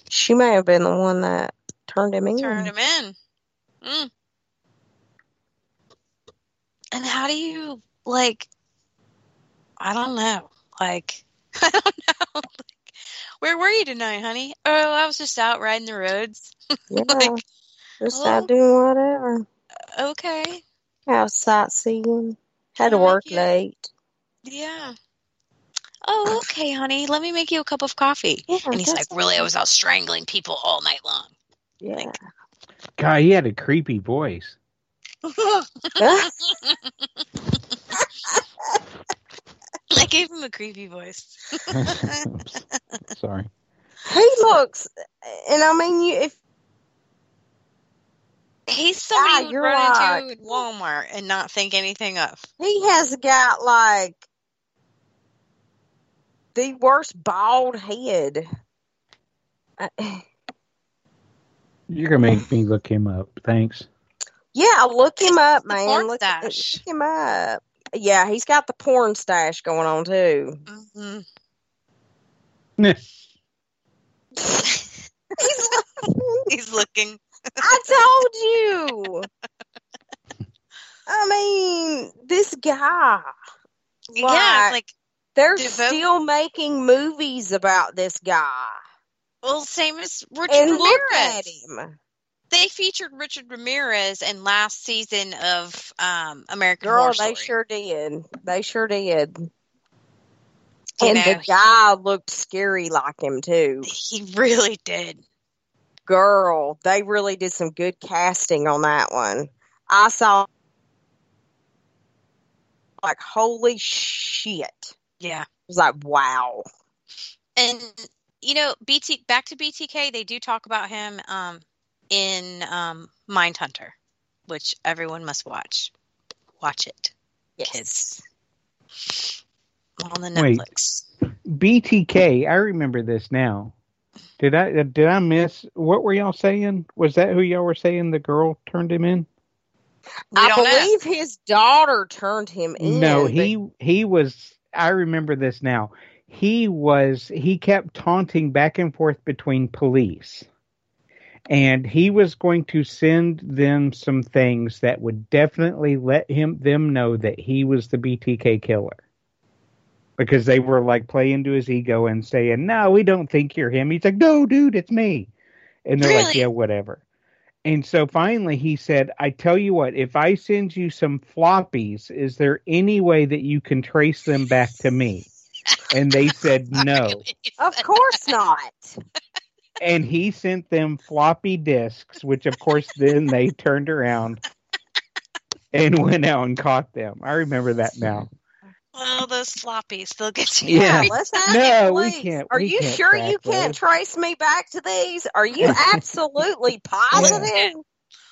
She may have been the one that turned him in. Turned him in. Mm. And how do you like? I don't know. Like, *laughs* I don't know. *laughs* Like, where were you tonight, honey? Oh, I was just out riding the roads. *laughs* Yeah, like, just oh. out doing whatever. okay, Out sightseeing. Had to work yeah. late. yeah. Oh, okay, honey. Let me make you a cup of coffee. Yeah, and he's like, that's really? I was out strangling people all night long. Yeah. God, he had a creepy voice. *laughs* I gave him a creepy voice. *laughs* Sorry. He looks, and I mean, you if He's somebody Yeah, you would you're run like- into at Walmart and not think anything of. he has got like the worst bald head. You're gonna make me look him up. Thanks. Yeah, look him up, the man. porn Look, stash. look him up. Yeah, he's got the porn stash going on too. *laughs* hmm He's looking. I told you. I mean, this guy. yeah, like they're devote- still making movies about this guy. well, same as Richard And Ramirez. look at him. They featured Richard Ramirez in last season of um, American Girl, Horror they sure did. They sure did. You And know, the guy looked scary like him too. He really did. Girl, they really did some good casting on that one. I saw like holy shit. Yeah. It was like wow. And you know, BT back to BTK, they do talk about him um, in um, Mindhunter, which everyone must watch. Watch it, kids. On the Wait. Netflix. BTK. I remember this now. Did I uh, did I miss what were y'all saying? Was that who y'all were saying the girl turned him in? I don't know. believe his daughter turned him in. No, but- he he was. I remember this now. He was. He kept taunting back and forth between police, and he was going to send them some things that would definitely let him them know that he was the BTK killer. Because they were like playing to his ego and saying, "No, we don't think you're him." He's like, "No, dude, it's me," and they're like, "Yeah, whatever." And so finally he said, I tell you what, if I send you some floppies, is there any way that you can trace them back to me? And they said *laughs* no. Of course not. And he sent them floppy disks, which of course then they turned around and *laughs* went out and caught them. I remember that now. Well, those floppies, they'll get you. Yeah. Yeah, let's ask No, the we can't- Are we you can't sure track you can't those. trace me back to these? Are you *laughs* absolutely positive?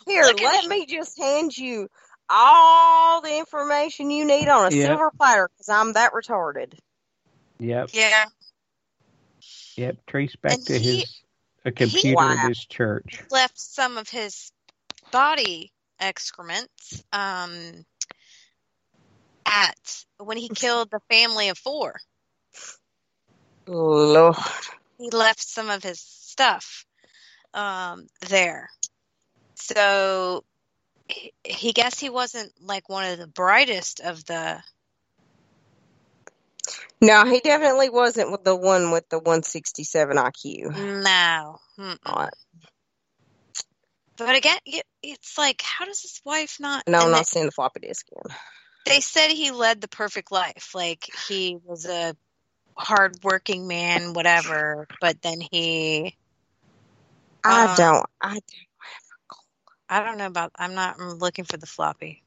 Here, Look let me just hand you all the information you need on a Yep. silver platter because I'm that retarded. Yep. Yeah. Yep. Trace back And to he- his a computer in at his church. Left some of his body excrements um, at when he killed the family of four. Lord. he left some of his stuff um, there. So he, he guess he wasn't like one of the brightest of the. No, he definitely wasn't with the one with the 167 IQ. No. Mm-mm. But again, it's like, how does his wife not? No, I'm not they, seeing the floppy disk again. they said he led the perfect life. Like he was a hardworking man, whatever. But then he, I Uh, don't. I I don't know about. I'm not. I'm looking for the floppy.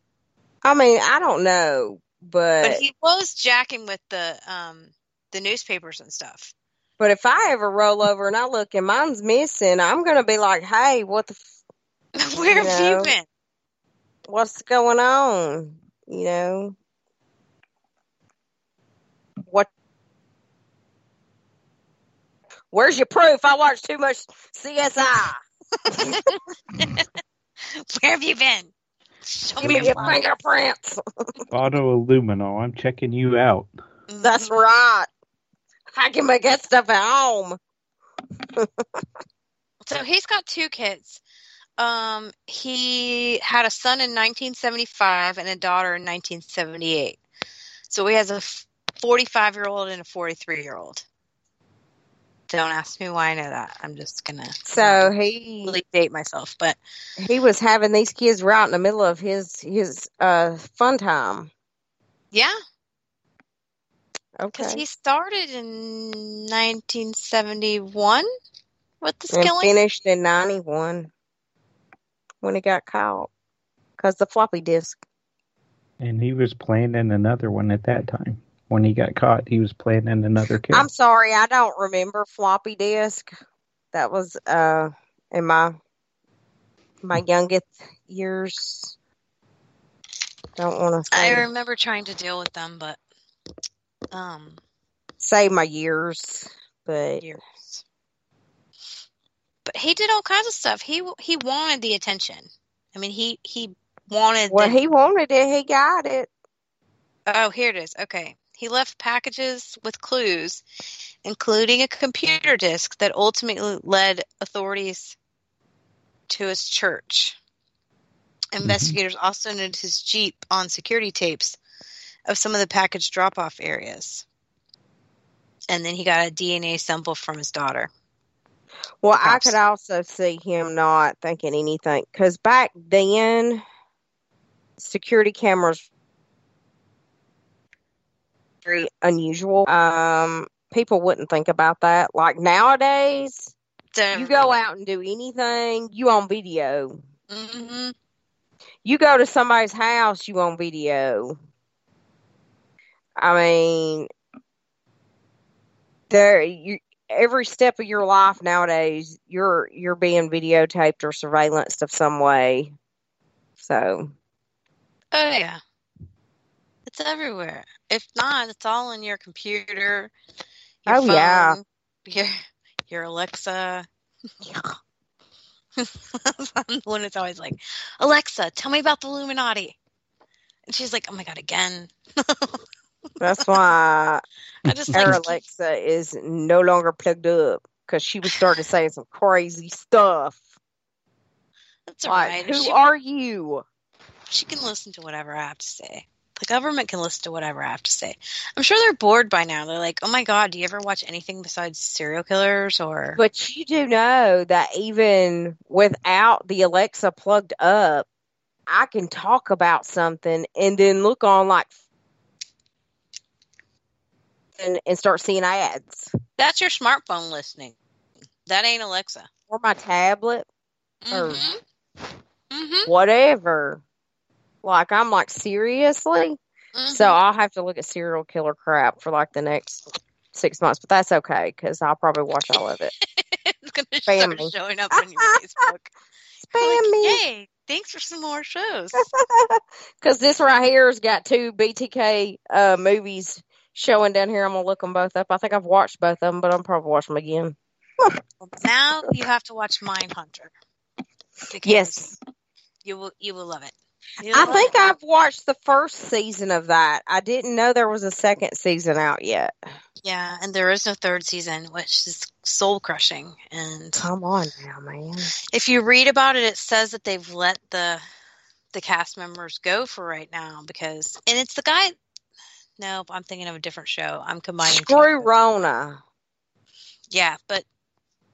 I mean, I don't know, but But he was jacking with the um the newspapers and stuff. But if I ever roll over and I look and mine's missing, I'm gonna be like, "Hey, what the? F-? *laughs* Where you have know, you been? What's going on? You know, what? Where's your proof? I watched too much CSI. *laughs* Where have you been? Show Give me me your fingerprints. *laughs* Auto Illumino, I'm checking you out. That's right. I can make that stuff at home. *laughs* So he's got two kids. Um, he had a son in 1975 and a daughter in 1978. So he has a 45 year old and a 43 year old. Don't ask me why I know that. I'm just gonna So he really date myself, but he was having these kids right in the middle of his his uh fun time. yeah, Okay. because he started in 1971 with the And skilling. finished in ninety one when he got caught because the floppy disk. And he was playing in another one at that time. When he got caught, he was playing in another kill. I'm sorry, I don't remember floppy disk. That was uh in my my youngest years. Don't want to I remember trying to deal with them, but um, say my years, but years. But he did all kinds of stuff. He he wanted the attention. I mean, he he wanted. well, the, he wanted it. He got it. Oh, here it is. Okay. He left packages with clues, including a computer disk that ultimately led authorities to his church. Mm-hmm. Investigators also noted his Jeep on security tapes of some of the package drop off areas. And then he got a DNA sample from his daughter. Well, I could also see him not thinking anything because back then, security cameras very unusual. Um, people wouldn't think about that. Like nowadays, you go out and do anything, you on video. hmm You go to somebody's house, you on video. I mean, there you every step of your life nowadays, you're you're being videotaped or surveillanced of some way. So Oh, yeah. It's everywhere. If not, it's all in your computer, your Oh, phone, yeah. your your Alexa. I'm the one that's always like, Alexa, tell me about the Illuminati. And she's like, Oh my god, again. that's *laughs* why I just our like Alexa is no longer plugged up because she was started saying some crazy stuff. that's all Like, right. who She- are you? she can listen to whatever I have to say. The government can listen to whatever I have to say. I'm sure they're bored by now. They're like, "Oh my god, do you ever watch anything besides serial killers?" Or But you do know that even without the Alexa plugged up, I can talk about something and then look on like and, and start seeing ads that's your smartphone listening. That ain't Alexa. or my tablet or Mm-hmm. whatever. Like I'm like seriously. Mm-hmm. So I'll have to look at serial killer crap for like the next six months, but that's okay because I'll probably watch all of it. *laughs* it's gonna Spam start me. showing up on *laughs* your Facebook. Spam like, me. Yay! Thanks for some more shows. *laughs* Because this right here has got two BTK uh, movies showing down here. I'm gonna look them both up. I think I've watched both of them, but I'm probably watch them again. now you have to watch Mindhunter. Because Yes, you will you will love it. You I think I've watched the first season of that. I didn't know there was a second season out yet. Yeah, and there is no third season, which is soul crushing. And Come on now, man. if you read about it, it says that they've let the the cast members go for right now because, and it's the guy. Nope, I'm thinking of a different show. I'm combining. Screw Rona. Yeah, but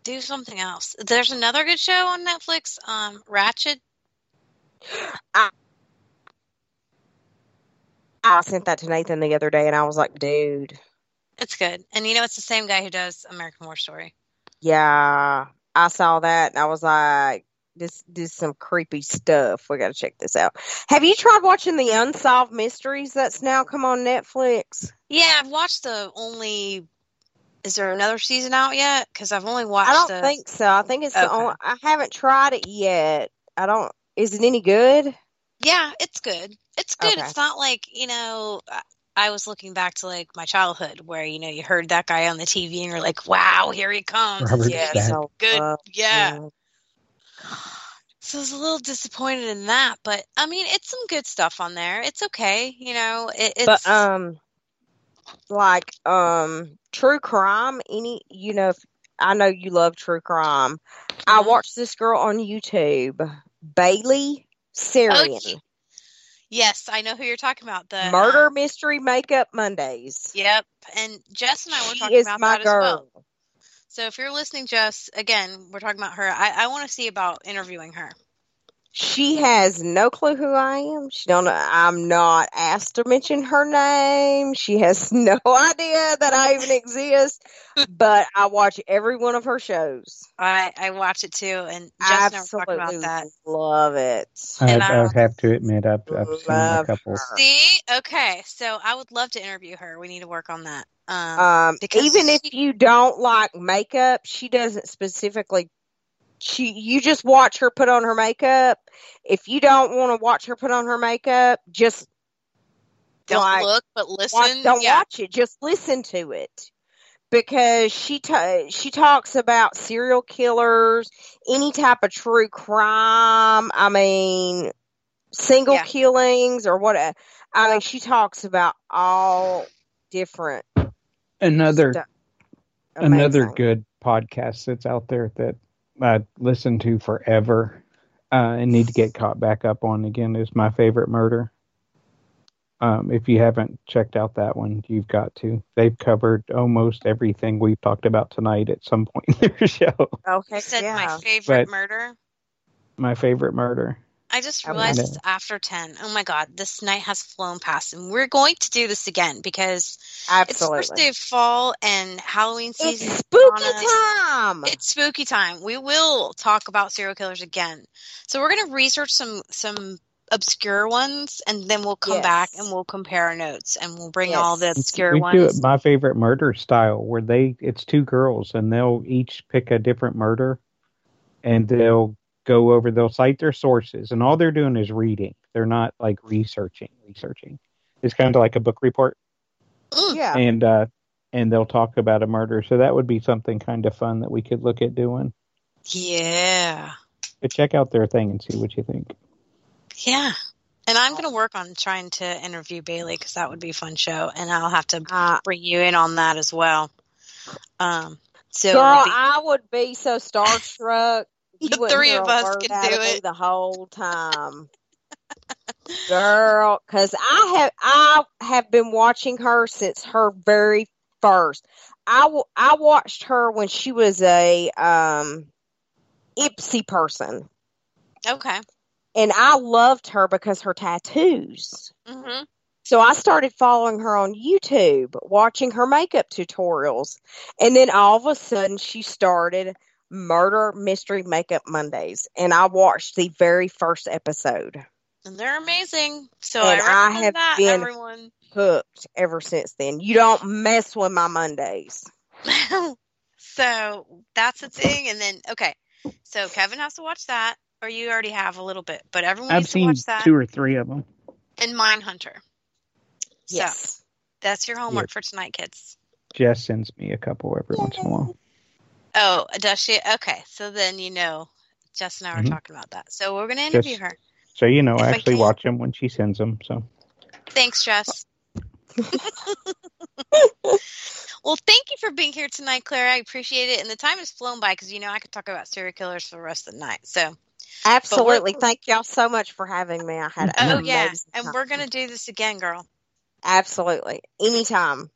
do something else. There's another good show on Netflix, um, Ratched. I sent that to Nathan the other day, and I was like, dude, It's good, and you know it's the same guy who does American Horror Story. yeah, I saw that, and I was like, this this is some creepy stuff. We got to check this out. Have you tried watching the Unsolved Mysteries that's now come on Netflix? Yeah, I've watched the only. Is there another season out yet? Because I've only watched. I don't the, think so. I think it's the only. I haven't tried it yet. I don't. Is it any good? Yeah, it's good. It's good. Okay. It's not like you know. I was looking back to like my childhood where you know you heard that guy on the TV and you're like, wow, here he comes. Robert yeah, Stack. so good. Uh, yeah. *sighs* So I was a little disappointed in that, but I mean, it's some good stuff on there. It's okay, you know. It, it's but um, like um, true crime. Any, you know, if, I know you love true crime. I Mm-hmm. watched this girl on YouTube, Bailey Sarian, Oh, yes, I know who you're talking about. The Murder um, Mystery Makeup Mondays. Yep, and Jess and I were She talking about that as well. So if you're listening, Jess, again, we're talking about her. I, I want to see about interviewing her. She has no clue who I am. She don't. I'm not asked to mention her name. She has *laughs* no idea that I even exist. But I watch every one of her shows. I I watch it too, and Jess and I were about Absolutely that. love it. I, And I- I have to admit, I've, I've seen a Love couple. See, okay, so I would love to interview her. We need to work on that. Um, Um, because even if you don't like makeup, she doesn't specifically. She, you just watch her put on her makeup. If you don't want to watch her put on her makeup, just don't like, look but watch, listen. don't yeah. watch it. Just listen to it because she ta- she talks about serial killers, any type of true crime. I mean, single Yeah. killings or what. I mean, she talks about all different Another stuff. another good podcast that's out there that I listened to forever uh, and need to get caught back up on again is my favorite murder. Um, if you haven't checked out that one, you've got to. They've covered almost everything we've talked about tonight at some point in their *laughs* show. You said yeah. my favorite But- murder. My favorite murder. I just realized know. it's after 10. Oh my god, this night has flown past and we're going to do this again because it's the first day of fall and Halloween season It's spooky time. It's spooky time. We will talk about serial killers again. So we're going to research some some obscure ones and then we'll come back and we'll compare our notes and we'll bring all the Yes. obscure we ones. do it my favorite murder style where they it's two girls and they'll each pick a different murder and they'll go over they'll cite their sources and all they're doing is reading they're not like researching researching it's kind of like a book report. Yeah. and uh and they'll talk about a murder so that would be something kind of fun that we could look at doing Yeah. but check out their thing and see what you think Yeah. And I'm going to work on trying to interview Bailey because that would be a fun show. And I'll have to Uh, bring you in on that as well. Um, so Girl, it'll be- I would be so starstruck. The three of us could do it. the whole time. Girl, because I have I have been watching her since her very first. I, w- I watched her when she was a um Ipsy person, okay. and I loved her because her tattoos. hmm So I started following her on YouTube, watching her makeup tutorials. And then all of a sudden she started Murder Mystery Makeup Mondays. And I watched the very first episode. And they're amazing. So And I I have that, been- everyone. Hooked ever since then. You don't mess with my Mondays. *laughs* so that's the thing. And then, okay. So Kevin has to watch that, or you already have a little bit, but everyone i've needs to seen watch that. two or three of them And Mindhunter. So Yes. that's your homework Yeah. for tonight, kids. jess sends me a couple every once in a while Oh, does she? Okay. So then you know, Jess and I were Mhm. talking about that. So we're going to interview Just- her. so you know If i I actually can. watch them when she sends them so Thanks, Jess. *laughs* well, thank you for being here tonight, Claire. I appreciate it. And the time has flown by because, you know, I could talk about serial killers for the rest of the night. So, Absolutely. Thank y'all so much for having me. I had an oh, yeah. And time. we're going to do this again, girl. Absolutely. Anytime.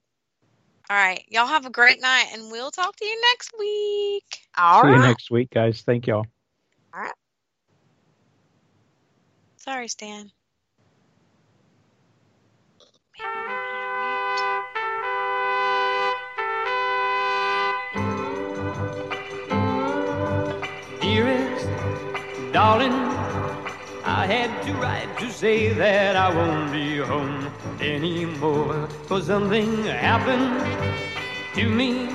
All right. Y'all have a great night, and we'll talk to you next week. All see you next week guys thank y'all All right. Sorry, Stan. Dearest, darling, I had to write to say that I won't be home anymore. Cause something happened to me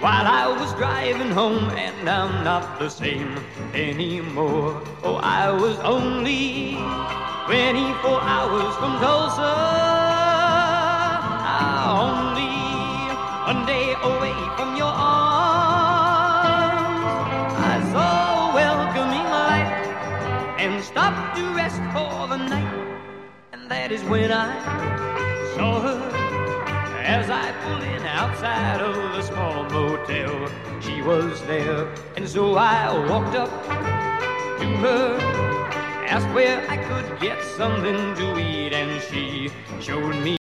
while I was driving home, and I'm not the same anymore. Oh, I was only 24 hours from Tulsa. Only one day away from your that is when I saw her as I pulled in outside of the small motel. She was there, and so I walked up to her, asked where I could get something to eat, and she showed me